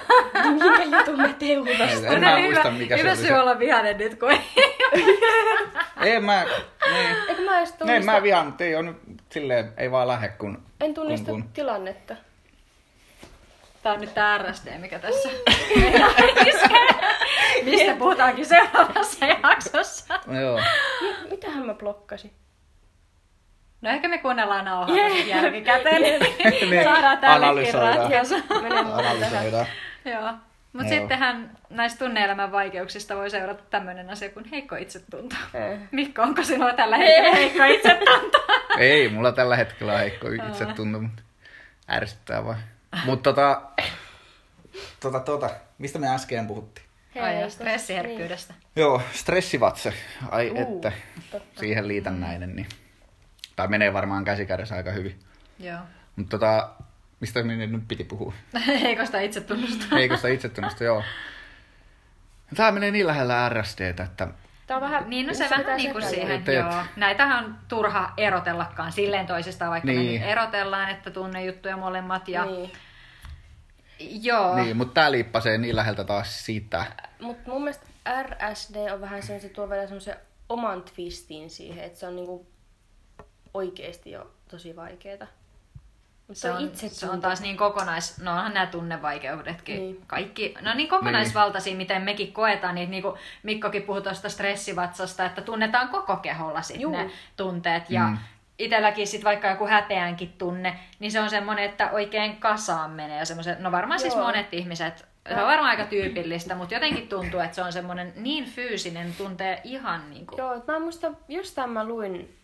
minkä jutun mä teurastan. En mä muista, mikä se hyvä oli syy se. olla vihainen nyt, kun ei. Ei mä, niin. Eikö mä edes Ne, tunnista, mä vihaan, ei on nyt silleen, ei vaan lähde kun... en tunnista kun, kun. tilannetta. Tää on nyt tää RST, mikä tässä. Mistä puhutaankin seuraavassa jaksossa. No joo. Mi- mitähän mä blokkasin? No ehkä me kuunnellaan nauhaa yeah. jälkikäteen. Niin, Saadaan tällekin analysoidaan. ratkaisu. Analysoidaan. Joo. Mutta sittenhän näistä tunne-elämän vaikeuksista voi seurata tämmöinen asia kuin heikko itsetunto. Eh. Mikko, onko sinulla tällä hetkellä heikko itsetunto? Ei, mulla tällä hetkellä on heikko itsetunto, mutta ärsyttää vaan. Mutta tota, tota, tota, mistä me äsken puhuttiin? Ai joo, tossa- stressiherkkyydestä. Joo, stressivatse. Ai Uu, että, totta. siihen liitännäinen. Niin. Tai menee varmaan käsikädessä aika hyvin. Joo. Mutta tota, mistä minne nyt piti puhua? Heikosta itsetunnosta. Heikosta itsetunnosta, joo. Tämä menee niin lähellä RSDtä, että Tää on vähän... Niin, no se vähän niin kuin siihen, Teet. joo. Näitähän on turha erotellakaan silleen toisistaan, vaikka niin. me nyt erotellaan, että tunnejuttuja molemmat. Ja... Niin. Joo. niin, mutta tämä liippasee niin läheltä taas sitä. Mutta mun mielestä RSD on vähän semmoinen, se tuo vielä semmoisen oman twistin siihen, että se on niinku oikeesti jo tosi vaikeeta. Se on, itse se on taas niin kokonais... No onhan nämä tunnevaikeudetkin. Niin. Kaikki, no niin kokonaisvaltaisia, miten mekin koetaan niitä. Niin kuin Mikkokin puhui tuosta stressivatsasta, että tunnetaan koko keholla sit Juu. ne tunteet. Ja Mm. itselläkin sit vaikka joku häpeänkin tunne, niin se on semmoinen, että oikein kasaan menee. Ja semmoiset, no varmaan siis Joo. monet ihmiset, se on varmaan aika tyypillistä, mutta jotenkin tuntuu, että se on semmoinen niin fyysinen, tuntee ihan niin kuin... Joo, että mä muista, jostain mä luin,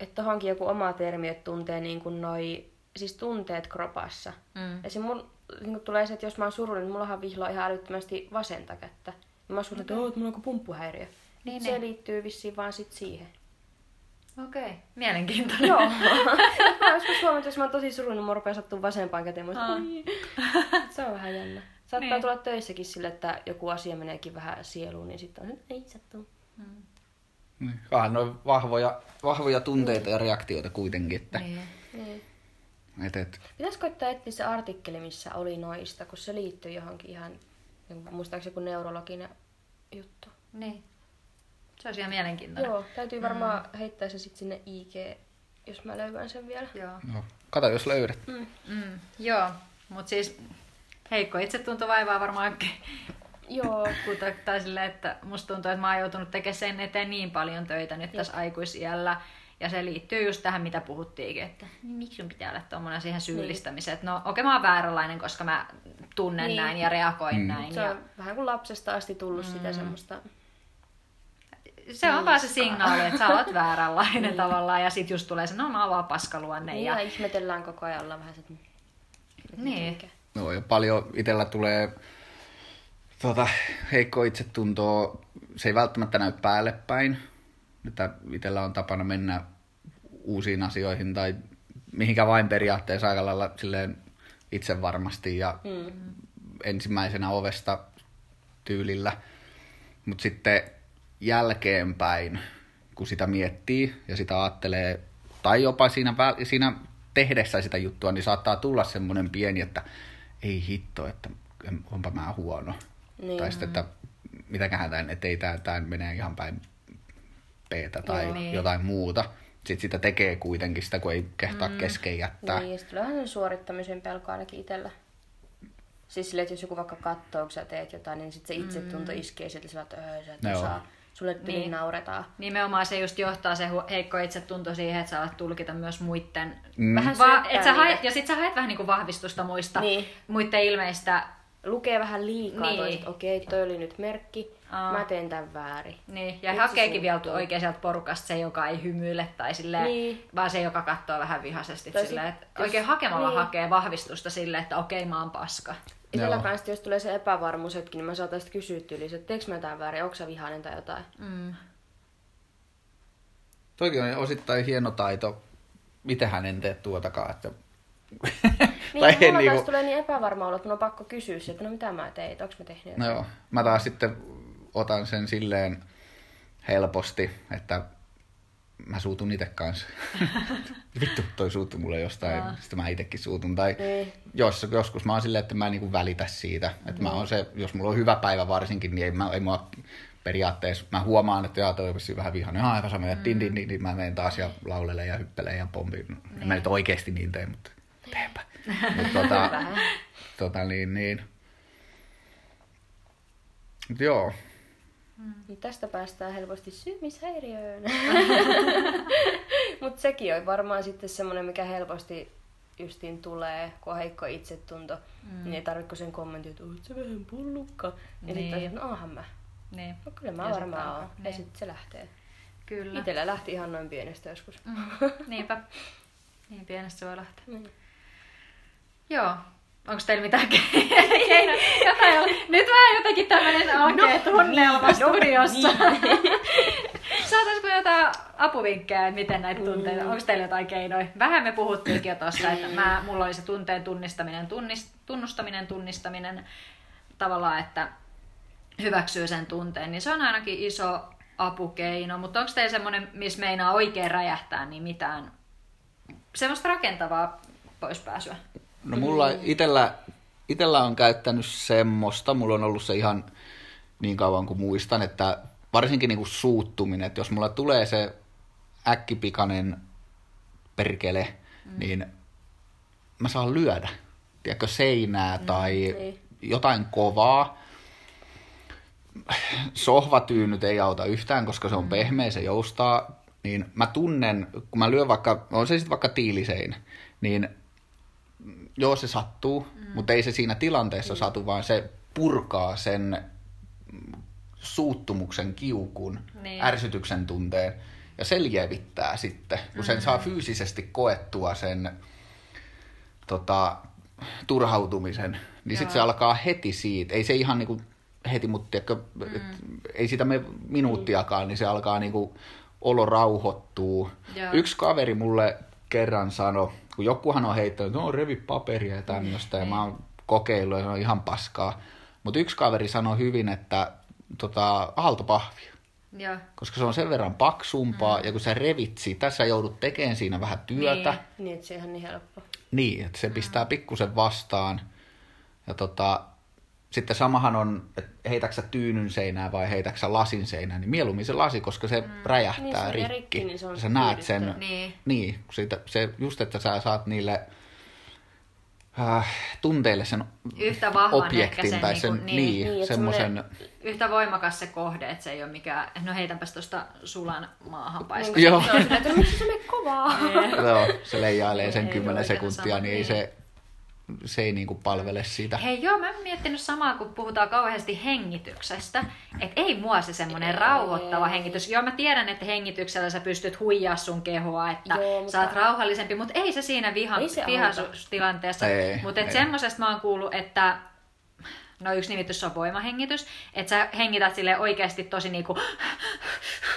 että tohonkin joku oma termi, että tuntee niin kuin noi, siis tunteet kropassa. Mm. Ja se mun, niin kuin tulee se, että jos mä oon surullinen, niin mullahan vihloa ihan älyttömästi vasenta kättä. Ja mä oon surullinen, että, "Oo, että mulla on joku pumppuhäiriö. Niin, se niin. liittyy vissiin vaan sit siihen. Okei, okay. mielenkiintoinen. Joo. mä joskus huomannut, jos mä oon tosi surullinen, mun rupeaa sattuu vasempaan käteen. Mä oon, se on vähän jännä. Saattaa Niin. niin. tulla töissäkin sille, että joku asia meneekin vähän sieluun, niin sitten on se, että ei sattuu. Niin. Vähän noin vahvoja, vahvoja tunteita ja reaktioita kuitenkin. Että, Niin. Niin. Et, et, Pitäis koittaa etsiä se artikkeli, missä oli noista, kun se liittyy johonkin ihan, muistaakseni joku neurologinen juttu. niin. Se olisi ihan mielenkiintoinen. Joo, täytyy varmaan heittää se sitten sinne IG, jos mä löydän sen vielä. Joo. no, kato jos löydät. Mm. Mm, joo, mutta siis heikko itsetunto vaivaa varmaan Joo, kuta, tai silleen, että musta tuntuu, että mä oon joutunut tekemään sen eteen niin paljon töitä nyt tässä aikuisiällä. Ja se liittyy just tähän, mitä puhuttiinkin, että miksi sun pitää olla tommonen siihen syyllistämiseen. Että no okei, okay, mä oon vääränlainen, koska mä tunnen Niin. näin ja reagoin Mm. näin. se Ja on vähän kuin lapsesta asti tullut mm. sitä semmoista. se on vaan se signaali, että sä oot vääränlainen tavallaan. Ja sit just tulee se, no mä oon vaan paskaluonne. Niin, Ja, ja ihmetellään koko ajan ollaan vähän se, että niin. No ja paljon itsellä tulee tota, heikko itsetuntoa. Se ei välttämättä näy päälle päin. Että itsellä on tapana mennä uusiin asioihin tai mihinkä vain periaatteessa aika lailla silleen itse varmasti ja Mm. ensimmäisenä ovesta tyylillä. Mutta sitten jälkeenpäin, kun sitä miettii ja sitä ajattelee, tai jopa siinä, väl- siinä tehdessä sitä juttua, niin saattaa tulla semmoinen pieni, että ei hitto, että onpa mä huono. Niin. Tai sitten, että mitäköhän tämän, että ei tämä, tämä menee ihan päin p tai Joo. Niin. jotain muuta. Sitten sitä tekee kuitenkin sitä, kun ei kehtaa mm. kesken jättää. Niin, ja sitten tulee vähän sen suorittamisen pelko ainakin itsellä. Siis silleen, että jos joku vaikka katsoo, kun sä teet jotain, niin sitten se itsetunto iskee sieltä sillä, että öö, sä et Joo. osaa. Sulle Niin. niin. nauretaan. Nimenomaan se just johtaa se heikko itsetunto siihen, että sä alat tulkita myös muiden... Mm. Vähän Va- et sä haet, ja sit sä haet vähän niinku vahvistusta muista, Niin. muiden ilmeistä. Lukee vähän liikaa Niin. niin. toiset, okei, toi oli nyt merkki, Aa. mä teen tämän väärin. Niin, ja Nyt se hakeekin vielä oikein sieltä porukasta se, joka ei hymyile, tai silleen, Niin. vaan se, joka katsoo vähän vihaisesti. Tai Silleen, että jos- oikein hakemalla niin. hakee vahvistusta silleen, että okei, mä oon paska. Itsellä Joo. kanssa, jos tulee se epävarmuushetki, niin mä saatan sitten kysyä tyyliin, että teekö mä jotain väärin, onko sä vihainen tai jotain. Mm. Toikin on osittain hieno taito. Mitenhän en tee tuotakaan, että... Niin, Tai mulla niinku- taas tulee niin epävarma olo, että mun on pakko kysyä että no mitä mä tein, onko mä tehnyt No jotain. joo, mä taas sitten otan sen silleen helposti, että mä suutun itse kanssa. Vittu, toi suuttu mulle jostain, Joo. sitten mä itekin suutun. Tai Niin. jos, joskus mä oon silleen, että mä en niinku välitä siitä. Että mä oon se, jos mulla on hyvä päivä varsinkin, niin ei, mä, ei mua periaatteessa, mä huomaan, että jaa, toi on vähän vihainen. Jaa, aivan sama, ja din, din, din, din, mä menen taas ja laulelen ja hyppelen ja pompin. No, En mä nyt oikeesti niin tee, mutta teenpä. Mut tota, tota, niin, niin. Mut joo, Niin tästä päästään helposti syömishäiriöön. Mutta sekin on varmaan sitten semmoinen, mikä helposti justiin tulee, kun on heikko itsetunto. Mm. Niin ei tarvitse sen kommentin, että oot sä vähän pullukka. Ja Niin. sitten no onhan mä. Niin, No kyllä mä Ja varmaan on, oon. Ja niin. sitten se lähtee. kyllä. Itellä lähti ihan noin pienestä joskus. Mm, niinpä. Niin pienestä se voi lähteä. Mm. Joo. Onko teillä mitään ke- keinoja? Jotain, nyt vähän jotenkin tämmöinen alkee tunnelma studiossa. Saataisiko jotain apuvinkkejä, että miten näitä tunteita, onko teillä jotain keinoja? Vähän me puhuttiinkin jo tuossa, että mä, mulla oli se tunteen tunnistaminen, tunnist, tunnustaminen, tunnistaminen, tavallaan, että hyväksyy sen tunteen, niin se on ainakin iso apukeino, mutta onko teillä semmoinen, missä meinaa oikein räjähtää, niin mitään semmoista rakentavaa poispääsyä? No mulla itellä, itellä on käyttänyt semmoista, mulla on ollut se ihan niin kauan kuin muistan, että varsinkin niin kuin suuttuminen, että jos mulla tulee se äkkipikainen perkele, mm. niin mä saan lyödä, tiedätkö, seinää mm, tai niin. jotain kovaa. Sohvatyynyt ei auta yhtään, koska se on mm. pehmeä, se joustaa, niin mä tunnen, kun mä lyön vaikka, on se sitten vaikka tiiliseinä, niin joo se sattuu, mm. mutta ei se siinä tilanteessa mm. satu, vaan se purkaa sen suuttumuksen, kiukun, niin. ärsytyksen tunteen. Ja se lievittää sitten, kun mm-hmm. sen saa fyysisesti koettua sen tota, turhautumisen, niin sitten se alkaa heti siitä. Ei se ihan niinku heti, mutta tiedätkö, mm. et, ei sitä me minuuttiakaan, niin se alkaa niinku olo rauhoittuu. Joo. Yksi kaveri mulle kerran sanoi, kun jokuhan on heittänyt, no revi paperia ja tämmöistä, mm. ja mä oon kokeillut ja se on ihan paskaa. Mutta yksi kaveri sanoi hyvin, että tota, aaltopahvia. Joo. Koska se on sen verran paksumpaa, mm. ja kun sä revit siitä, tässä joudut tekemään siinä vähän työtä. Niin, niin että se on niin helppo. Niin, että se mm. pistää pikkusen vastaan. Ja tota, sitten samahan on, että heitäksä tyynyn seinää vai heitäksä lasin seinää, niin mieluummin se lasi, koska se mm. räjähtää niin, se rikki. rikki niin se on sä näet sen, niin. niin siitä, se, just että sä saat niille äh, tunteille sen Yhtä vahvan objektin sen, tai sen, niin, niin, niin, semmoisen... Yhtä voimakas se kohde, että se ei ole mikään, no heitänpäs tuosta sulan maahan paiska. Niin, Joo. Se on sitä, että miksi se menee kovaa? Joo, se leijailee sen Ei 10 oikein sekuntia, niin ei niin. se, se ei niinku palvele sitä. Hei joo, mä oon miettinyt samaa, kun puhutaan kauheasti hengityksestä. Että ei mua se semmoinen rauhoittava hengitys. Joo, mä tiedän, että hengityksellä sä pystyt huijaa sun kehoa, että Joo, mutta... sä oot rauhallisempi, mutta ei se siinä vihan, Ei se. Ei, Mutta ei. semmosesta mä oon kuullut, että no yksi nimitys on voimahengitys, että sä hengität sille oikeasti tosi niinku,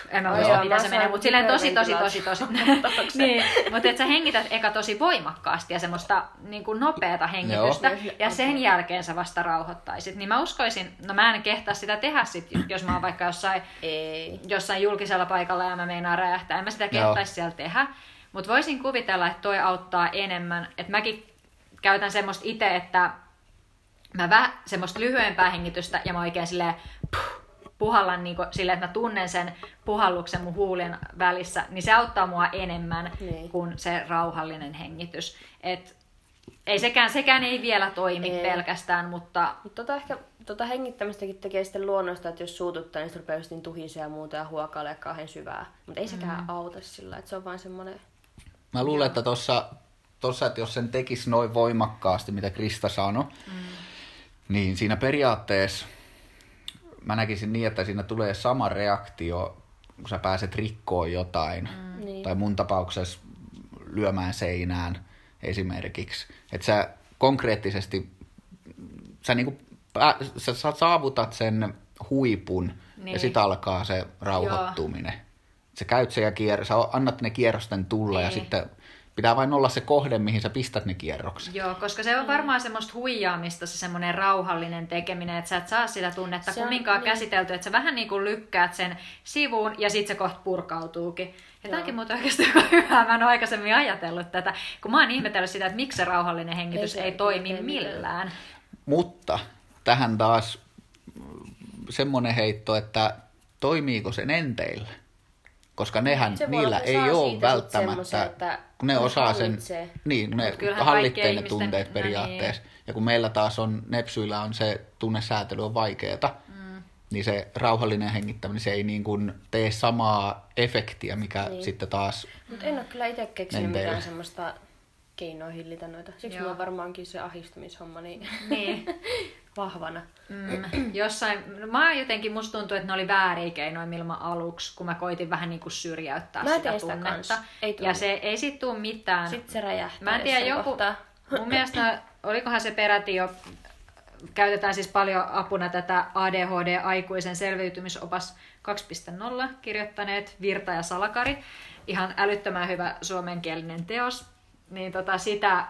en mä muista miten mä se menee, mutta silleen tosi tosi tosi tosi, niin, mutta että sä hengität eka tosi voimakkaasti ja semmoista niinku nopeata hengitystä, Joo. ja sen jälkeen sä vasta rauhoittaisit. Niin mä uskoisin, no mä en kehtaa sitä tehdä sit, jos mä oon vaikka jossain, Ei. jossain julkisella paikalla ja mä meinaan räjähtää, en mä sitä kehtaisi siellä tehdä. Mutta voisin kuvitella, että toi auttaa enemmän. Että mäkin käytän semmoista itse, että mä vähän semmoista lyhyempää hengitystä ja mä oikein silleen puh, puhallan niin silleen, että mä tunnen sen puhalluksen mun huulien välissä, niin se auttaa mua enemmän Niin. kuin se rauhallinen hengitys. Et ei sekään, sekään ei vielä toimi Ei. pelkästään, mutta Mutta tota ehkä tota hengittämistäkin tekee sitten luonnosta, että jos suututtaa, niin se rupeaa just niin tuhisee ja muuta ja huokailee kauhean syvää. Mutta ei sekään mm. auta sillä, että se on vaan semmoinen... Mä luulen, että tossa, tossa, että jos sen tekisi noin voimakkaasti, mitä Krista sanoi, mm. Niin siinä periaatteessa mä näkisin niin, että siinä tulee sama reaktio, kun sä pääset rikkoon jotain. Mm. Niin. Tai mun tapauksessa lyömään seinään esimerkiksi. Että sä konkreettisesti, sä, niinku, sä sa- saavutat sen huipun niin. Ja sit alkaa se rauhoittuminen. Sä käyt sen ja kier- sä annat ne kierrosten tulla ja Niin. sitten pitää vain olla se kohde, mihin sä pistät ne kierrokset. Joo, koska se on varmaan semmoista huijaamista, se semmoinen rauhallinen tekeminen, että sä et saa sitä tunnetta Se on- kumminkaan niin. käsitelty, että sä vähän niin kuin lykkäät sen sivuun ja sitten se kohta purkautuukin. Ja Joo. tämäkin muuten oikeasti aika hyvää, mä en ole aikaisemmin ajatellut tätä, kun mä oon ihmetellyt sitä, että miksi se rauhallinen hengitys Ei ei, toimi millään. Mutta tähän taas semmoinen heitto, että toimiiko se nenteillä? Koska nehän, Se niillä olla, ei ole välttämättä, että kun ne osaa sen, hallitsee. niin, kun ne hallitsee ne ihmisten- tunteet no periaatteessa. Ja kun meillä taas on, nepsyillä on se tunnesäätely on vaikeeta, mm. niin se rauhallinen hengittäminen, se ei niin kuin tee samaa efektiä, mikä Niin. sitten taas, Mutta en ole kyllä itse keksinyt mitään semmoista keinoa hillitä noita. Siksi Joo. mulla on varmaankin se ahistumishomma niin Niin. vahvana. Mm, jossain, no mä jotenkin, musta tuntuu, että ne oli vääriä keinoja Milma aluksi, kun mä koitin vähän niin kuin syrjäyttää Mä sitä tunnetta. Ei ja tullut. se ei sit tuu mitään. Sitten se räjähtää Mä en tiedä, joku, kohtaa. mun mielestä, olikohan se peräti jo käytetään siis paljon apuna tätä ADHD-aikuisen selviytymisopas 2.0 kirjoittaneet Virta ja Salakari. Ihan älyttömän hyvä suomenkielinen teos. Niin tota, sitä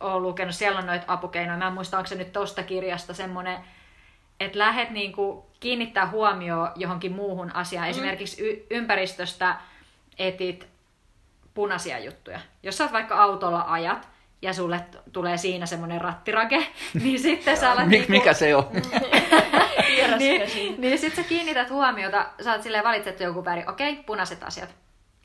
olen lukenut. Siellä on noita apukeinoja. Mä en muista, onko se nyt tosta kirjasta semmoinen, että lähdet niinku kiinnittää huomioon johonkin muuhun asiaan. Mm. Esimerkiksi y- ympäristöstä etit punaisia juttuja. Jos sä oot vaikka autolla ajat, ja sulle t- tulee siinä semmoinen rattirake, niin sitten sä alat... Mik, mikä se on? niin, niin sitten sä kiinnität huomiota, sä oot silleen valitsettu joku väri, okei, okay, punaiset asiat.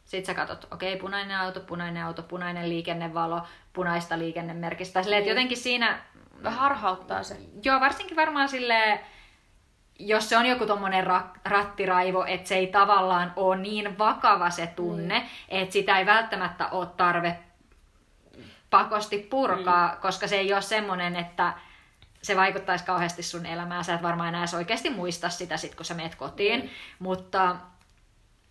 Sitten sä katsot, okei, okay, punainen auto, punainen auto, punainen liikennevalo, punaista liikennemerkistä. Silleen, että jotenkin siinä... Vähän harhauttaa se. Joo, varsinkin varmaan silleen, jos se on joku tommonen ra- rattiraivo, että se ei tavallaan ole niin vakava se tunne, mm. että sitä ei välttämättä ole tarve pakosti purkaa, mm. koska se ei ole semmoinen, että se vaikuttaisi kauheasti sun elämään. Sä et varmaan enää oikeasti muista sitä sit, kun sä meet kotiin. Mm. Mutta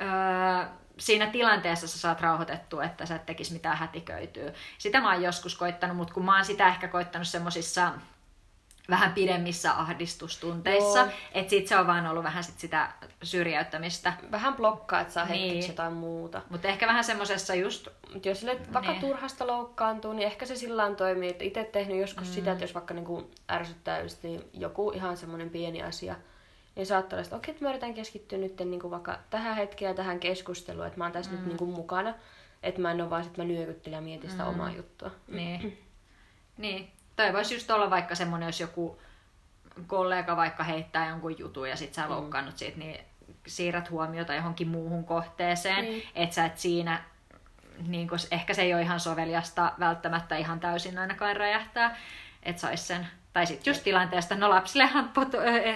öö, siinä tilanteessa sä saat rauhoitettua, että sä et tekisi mitään hätiköityä. Sitä mä oon joskus koittanut, mutta kun mä oon sitä ehkä koittanut semmosissa vähän pidemmissä ahdistustunteissa, että sit se on vaan ollut vähän sit sitä syrjäyttämistä. Vähän blokkaa, että saa niin. hetkeksi jotain muuta. Mutta ehkä vähän semmosessa just... Mut jos sille vaikka niin. turhasta loukkaantuu, niin ehkä se sillä toimii. Että itse tehnyt joskus mm. sitä, että jos vaikka niinku ärsyttää just joku ihan semmoinen pieni asia, niin saattaa olla, että okei, että mä yritän keskittyä nyt niin vaikka tähän hetkeen ja tähän keskusteluun, että mä oon tässä mm. nyt niin kuin mukana. Että mä en ole vaan sit mä nyökyttelen ja mietin sitä mm. omaa juttua. Niin. niin. Tai voisi just olla vaikka semmoinen, jos joku kollega vaikka heittää jonkun jutun ja sit sä mm. loukkaannut siitä, niin siirrät huomiota johonkin muuhun kohteeseen, niin. että sä et siinä, niin kun, ehkä se ei ole ihan soveliasta välttämättä ihan täysin ainakaan räjähtää, että sais sen tai sitten just tilanteesta, no lapsillehan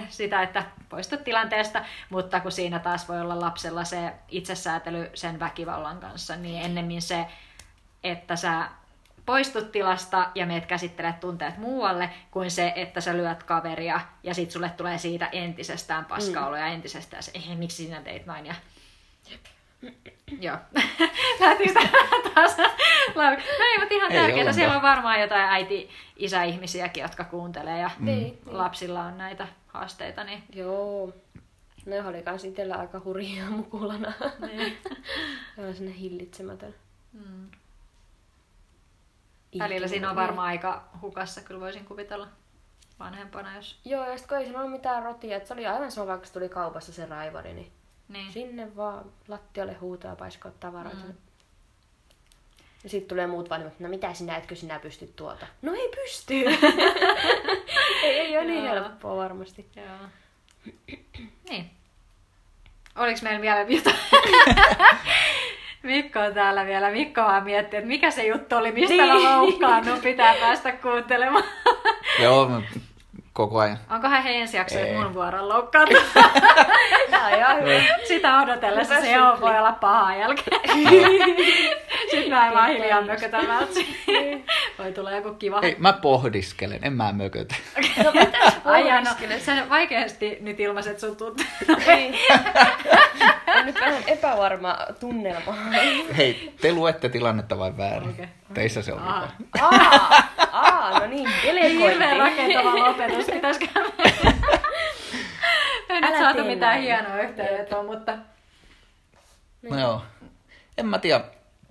sitä, että poistut tilanteesta, mutta kun siinä taas voi olla lapsella se itsesäätely sen väkivallan kanssa, niin ennemmin se, että sä poistut tilasta ja meet käsittelet tunteet muualle, kuin se, että sä lyöt kaveria ja sit sulle tulee siitä entisestään paskaolo ja mm. entisestään se, ei, miksi sinä teit noin? Ja Joo. Lähtikö taas? No ei, mutta ihan tärkeää. Siellä on varmaan jotain äiti-isä-ihmisiäkin, jotka kuuntelee ja mm. Niin, niin. lapsilla on näitä haasteita. Niin... Joo. Ne oli kans itsellä aika hurjaa mukulana. Niin. on sinne hillitsemätön. Mm. Välillä siinä on varmaan aika hukassa, kyllä voisin kuvitella vanhempana, jos... Joo, ja sitten kun ei siinä ollut mitään rotia, että se oli aivan sama, vaikka se tuli kaupassa se raivari, niin, niin. sinne vaan lattialle huutaa ja paiskoa tavaroita. Mm. Ja sitten tulee muut vanhemmat, no mitä sinä, etkö sinä pysty tuota? No ei pysty! ei, ei ole niin helppoa varmasti. Joo. niin. Oliko meillä vielä jotain? Mikko on täällä vielä. Mikko vaan miettii, että mikä se juttu oli, mistä niin. mä loukkaannut, pitää päästä kuuntelemaan. Joo, koko ajan. Onkohan he ensi jakso, että mun vuoron loukkaantu? Sitä odotellessa se on, voi olla paha jälkeen. Sitten mä en vaan hiljaa mökötä Voi tulla joku kiva. Ei, mä pohdiskelen, en mä mökötä. No Ai no, sä vaikeasti nyt ilmaiset sun tunteet. Niin. on nyt vähän epävarma tunnelma. Hei, te luette tilannetta vai väärin? Okay. Teissä se on aa. aa, aa, no niin, delegointi. Hirveän rakentava lopetus, pitäisikö Ei nyt saatu mitään hienoa yhteenvetoa, mutta... No joo. En mä tiedä,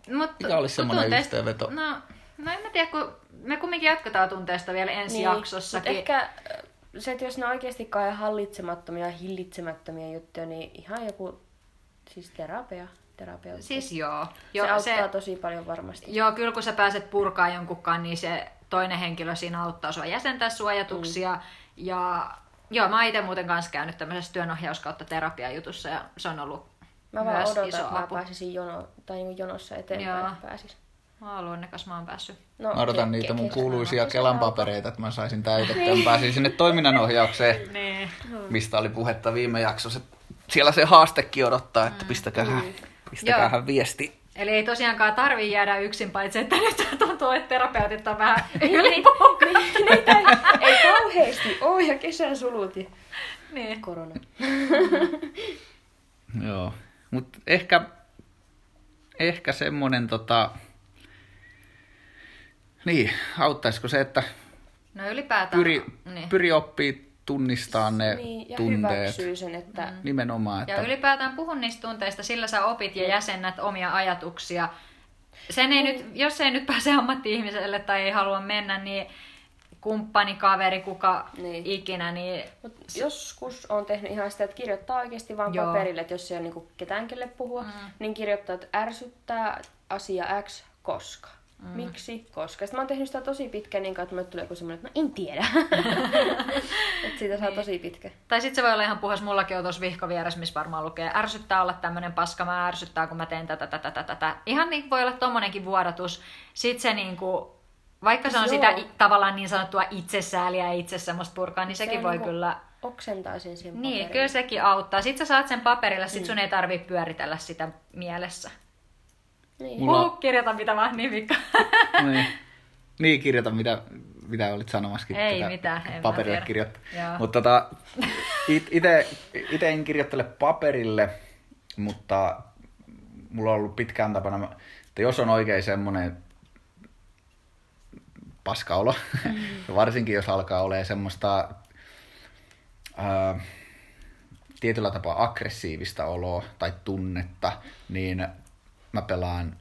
Mut, mikä olisi semmoinen tunteista, yhteenveto. No, no en mä tiedä, kun me kumminkin jatketaan tunteesta vielä ensi niin, jaksossakin. ehkä se, että jos ne oikeasti kai hallitsemattomia ja hillitsemättömiä juttuja, niin ihan joku siis terapia. Terapeutti. Siis joo. jo, se auttaa se, tosi paljon varmasti. Joo, kyllä kun sä pääset purkaa jonkunkaan, niin se toinen henkilö siinä auttaa sua jäsentää suojatuksia. Mm. Ja joo, mä oon itse muuten kanssa käynyt tämmöisessä työnohjaus kautta terapiajutussa ja se on ollut Mä vaan odotan, että mä pääsisin jono, tai niin jonossa eteenpäin. Joo. Pääsis. Mä oon onnekas, mä oon päässyt. No, mä odotan ke- niitä mun kuuluisia Kelan papereita, että mä saisin täytettyä. Mä pääsin sinne toiminnanohjaukseen, niin. mistä oli puhetta viime jaksossa. Siellä se haastekin odottaa, että mm. pistäkää, pistäkäähän viesti Eli ei tosiaankaan tarvi jäädä yksin, paitsi että nyt tuntuu, että terapeutit on vähän niin, niin, niin, ei kauheasti ole ja kesän sulut ja niin. korona. Joo, mutta ehkä, ehkä semmoinen tota... Niin, auttaisiko se, että No ylipäätään... pyri, niin. pyri oppii tunnistaa ne Niin, ja tunteet. hyväksyy sen, että mm. Nimenomaan, Ja että ylipäätään puhun niistä tunteista, sillä sä opit ja jäsennät omia ajatuksia. Sen ei nyt, jos ei nyt pääse ammatti-ihmiselle tai ei halua mennä, niin kumppani, kaveri, kuka Niin. ikinä, niin Mut joskus on tehnyt ihan sitä, että kirjoittaa oikeasti vaan Joo. paperille, että jos ei ole niinku ketään kelle puhua, mm. niin kirjoittaa, että ärsyttää asia X, koska. Mm. Miksi? Koska. Sitten mä oon tehnyt sitä tosi pitkään, niin että mulle tulee joku semmoinen, että no en tiedä. että siitä saa tosi pitkä. Tai sitten se voi olla ihan puhas, mullakin on tuossa vihkovieressä, missä varmaan lukee, ärsyttää olla tämmöinen paska, mä ärsyttää, kun mä teen tätä, tätä, tätä, tätä. Ihan niin voi olla tommonenkin vuodatus. Sitten se niinku, vaikka se on Joo. sitä tavallaan niin sanottua itsesääliä ja itse semmoista purkaa, niin Se sekin voi niinku kyllä... Oksentaisin siihen Niin, paperille. kyllä sekin auttaa. Sitten sä saat sen paperilla, sit sun ei tarvi pyöritellä sitä mielessä. Niin. Mulla- Mulla... kirjoita mitä vaan nimikko. niin, niin kirjoita mitä, mitä olit sanomaskin. Ei tätä mitään, en mä Paperille kirjoittaa. Joo. Mutta tota, it, ite, ite en kirjoittele paperille, mutta mulla on ollut pitkään tapana, että jos on oikein semmoinen paskaolo, mm. varsinkin jos alkaa olemaan semmoista ää, tietyllä tapaa aggressiivista oloa tai tunnetta, niin mä pelaan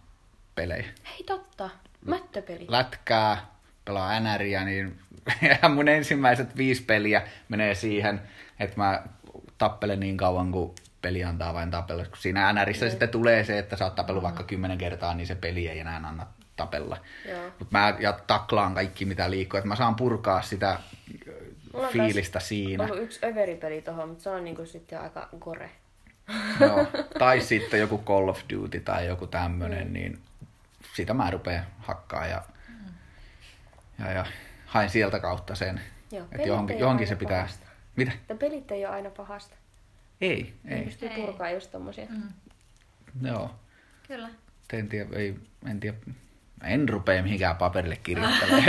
pelejä Hei totta, mättöpeli. lätkää, pelaa NRiä, niin mun ensimmäiset viisi peliä menee siihen, että mä tappelen niin kauan, kuin peli antaa vain tapella. Kun siinä NRissä Niin. sitten tulee se, että sä oot tapellut vaikka kymmenen kertaa, niin se peli ei enää anna tapella. Joo. Mutta mä ja taklaan kaikki, mitä liikkuu, että mä saan purkaa sitä Mulla on fiilistä taas siinä. ollut yksi överipeli tohon, mutta se on niinku sitten aika gore. Joo. Tai sitten joku Call of Duty tai joku tämmönen, niin sitä mä rupean hakkaa ja, ja, ja hain sieltä kautta sen. Joo, että johonkin, johonkin se pitää. pahasta. Mitä? Että pelit ei ole aina pahasta. Ei, Ei. ei. Pystyy Ei. purkaa just tommosia. Mm. Joo. Kyllä. En tiedä, ei, en tiedä. En rupea mihinkään paperille kirjoittelemaan.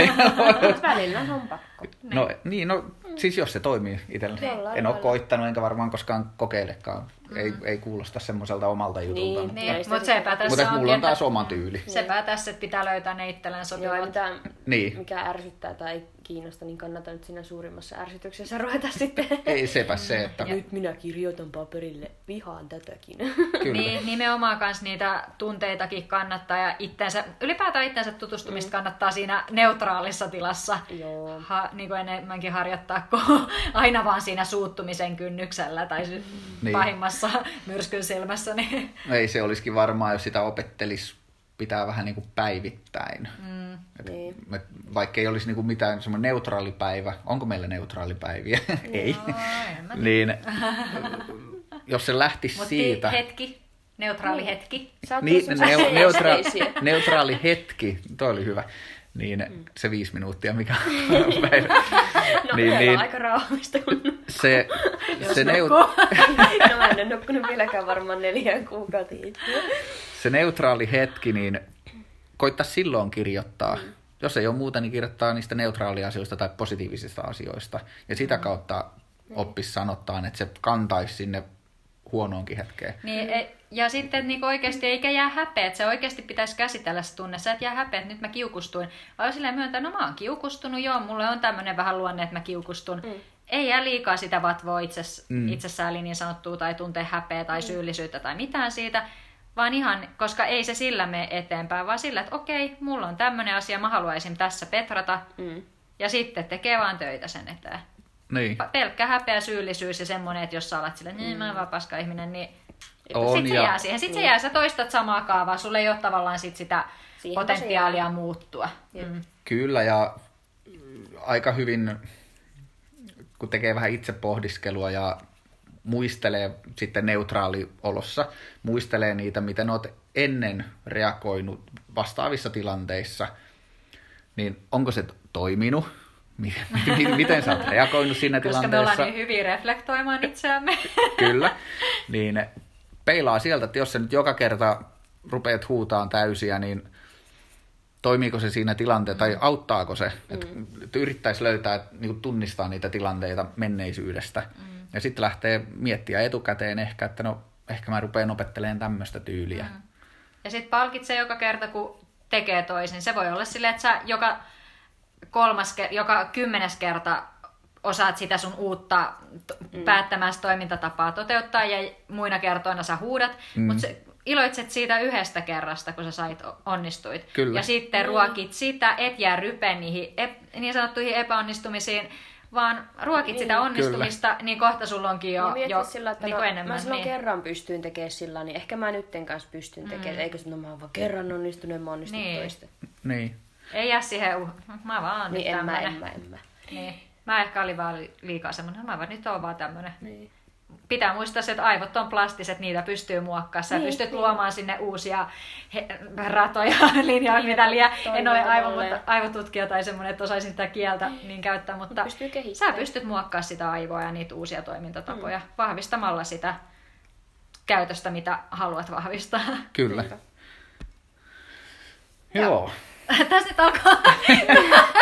Mut välillä on pakko. no niin, no siis jos se toimii itselle. Jollain En ole koittanut enkä varmaan koskaan kokeilekaan. Ei, ei kuulosta semmoiselta omalta jutulta. Niin, mutta Niin, mutta sepä tässä mutta mulla on taas oma tyyli. Sepä tässä, että pitää löytää ne itselleen Joo, sopivat. Niin. mikä ärsyttää tai ei kiinnosta, niin kannattaa nyt siinä suurimmassa ärsytyksessä ruveta sitten. Ei sepä se, että Nyt minä kirjoitan paperille, vihaan tätäkin. kyllä. Niin, nimenomaan kans niitä tunteitakin kannattaa ja itteensä, ylipäätään itteensä tutustumista mm. kannattaa siinä neutraalissa tilassa Joo. ha, niin kuin enemmänkin harjoittaa kuin aina vaan siinä suuttumisen kynnyksellä tai Niin. pahimmassa myrskyn silmässä. Niin. Ei se olisikin varmaan, jos sitä opettelisi pitää vähän niin kuin päivittäin. Mm. Et, Niin. et, vaikka ei olisi niin kuin mitään semmoinen neutraali päivä. Onko meillä neutraali päiviä? ei. No, en mä niin, jos se lähtisi Mutta siitä... hetki, neutraali hetki. Sä Niin, neu, semmosia neutra, neutraali hetki, toi oli hyvä. Niin mm. se viisi minuuttia, mikä on päivä. No, niin, niin, niin, aika rauhallista. kun- se, se, neu, no mä en ole nukkunut vieläkään varmaan neljään kuukauteen. se neutraali hetki, niin koittaa silloin kirjoittaa. Mm. Jos ei ole muuta, niin kirjoittaa niistä neutraalia asioista tai positiivisista asioista. Ja sitä kautta oppisi sanottaa, että se kantaisi sinne huonoonkin hetkeen. Niin, e- ja sitten että niinku oikeasti eikä jää häpeä, että se oikeasti pitäisi käsitellä se tunne. Sä et jää häpeä, että nyt mä kiukustuin. Vaan silleen myöntää, no mä oon kiukustunut, joo, mulla on tämmöinen vähän luonne, että mä kiukustun. Mm. Ei jää liikaa sitä vatvoa itses, Mm. mm. itsesääli niin sanottua tai tuntee häpeä tai syyllisyyttä tai mitään siitä. Vaan ihan, koska ei se sillä mene eteenpäin, vaan sillä, että okei, mulla on tämmöinen asia, mä haluaisin tässä petrata. Mm. Ja sitten tekee vaan töitä sen eteen. Niin. Pelkkä häpeä, syyllisyys ja semmoinen, että jos sä alat silleen, niin mä oon vaan paska ihminen, niin On, sitten se ja- jää siihen. Sitten se jää, sä toistat samaa kaavaa, sulla ei ole tavallaan sit sitä Siihen potentiaalia muuttua. Mm. Kyllä, ja aika hyvin, kun tekee vähän itse pohdiskelua ja muistelee sitten neutraaliolossa, muistelee niitä, miten olet ennen reagoinut vastaavissa tilanteissa, niin onko se toiminut? Miten, miten, sä oot reagoinut siinä Koska me tilanteessa? ollaan niin hyviä reflektoimaan itseämme. Kyllä. Niin peilaa sieltä, että jos sä nyt joka kerta rupeat huutaan täysiä, niin toimiiko se siinä tilanteessa, tai auttaako se, että, että yrittäisi löytää, niin tunnistaa niitä tilanteita menneisyydestä. Mm. Ja sitten lähtee miettiä etukäteen ehkä, että no ehkä mä rupean opettelemaan tämmöistä tyyliä. Mm. Ja sitten palkitsee joka kerta, kun tekee toisin. Se voi olla silleen, että sä joka kolmas, joka kymmenes kerta osaat sitä sun uutta mm. päättämästä toimintatapaa toteuttaa ja muina kertoina sä huudat, mm. mutta iloitset siitä yhdestä kerrasta, kun sä sait onnistuit. Kyllä. Ja sitten ruokit sitä, et jää rypeen niihin ep- niin sanottuihin epäonnistumisiin, vaan ruokit niin. sitä onnistumista, Kyllä. niin kohta sulla onkin jo, jo sillä, että niin no, enemmän. mä silloin niin. kerran pystyin tekemään sillä, niin ehkä mä nytten kanssa pystyn tekemään. Eikö se, no mä oon vaan kerran onnistunut, mä onnistun Niin. toista. Niin. Ei jää siihen, uh, mä vaan Niin nyt en mä, en mä, en mä. Niin. Mä ehkä olin vaan li- liikaa semmoinen, mä vaan nyt oon vaan tämmönen. Niin. Pitää muistaa se, että aivot on plastiset, niitä pystyy muokkaamaan. Sä Niin, pystyt niin. luomaan sinne uusia he, ratoja, linjoja, mitä liian. En ole aivo, mutta aivotutkija tai semmoinen, että osaisin sitä kieltä niin käyttää, mutta Pystyy sä pystyt muokkaamaan sitä aivoa ja niitä uusia toimintatapoja vahvistamalla sitä käytöstä, mitä haluat vahvistaa. Kyllä. Niinpä. Joo. Tässä nyt alkaa...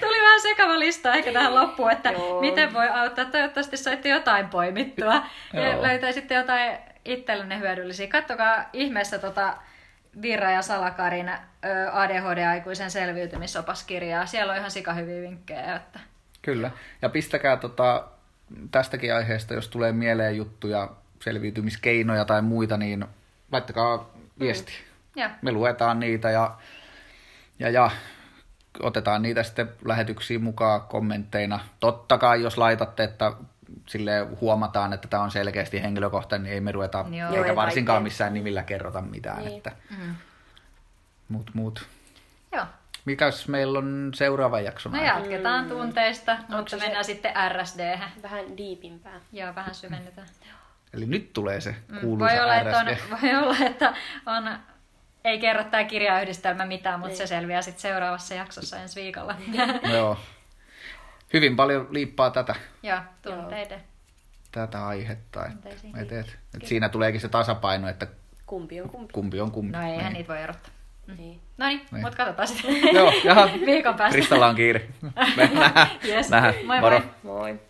Tuli vähän sekava lista ehkä tähän loppuun, että Joo. miten voi auttaa. Toivottavasti saitte jotain poimittua ja löytäisitte jotain itsellenne hyödyllisiä. Kattokaa ihmeessä tota Virra ja Salakarin ADHD-aikuisen selviytymisopaskirjaa. Siellä on ihan sika hyviä vinkkejä. Että... Kyllä. Ja pistäkää tota, tästäkin aiheesta, jos tulee mieleen juttuja, selviytymiskeinoja tai muita, niin laittakaa viesti. Ja, Me luetaan niitä ja, ja, ja otetaan niitä sitten lähetyksiin mukaan kommentteina. Totta kai, jos laitatte, että sille huomataan, että tämä on selkeästi henkilökohtainen, niin ei me ruveta, Joo. eikä Joo, varsinkaan vaikea. missään nimillä kerrota mitään. Niin. Että, mm. mut, mut. Joo. Mikäs meillä on seuraava jakso? No jatketaan tunteista, mutta Mm. se se- mennään sitten RSD. Vähän diipimpää. Joo, vähän syvennytään. Eli nyt tulee se Mm, kuuluisa voi olla, että on, RSD. voi olla, että on, ei kerro tämä kirjayhdistelmä mitään, mutta se selviää sitten seuraavassa jaksossa ensi viikolla. Joo. Hyvin paljon liippaa tätä, Joo, tunteiden. tätä aihetta. Et, Tunteisiin et, et, et siinä tuleekin se tasapaino, että Kumpi on kumpi. kumpi on kumpi. No eihän Niin. niitä voi erottaa. Niin. No niin, Niin. mutta katsotaan sitten Joo, jaha. viikon päästä. Kristalla on kiire. Me nähdään. Yes. nähdään. Moi moi. Moro. Moi.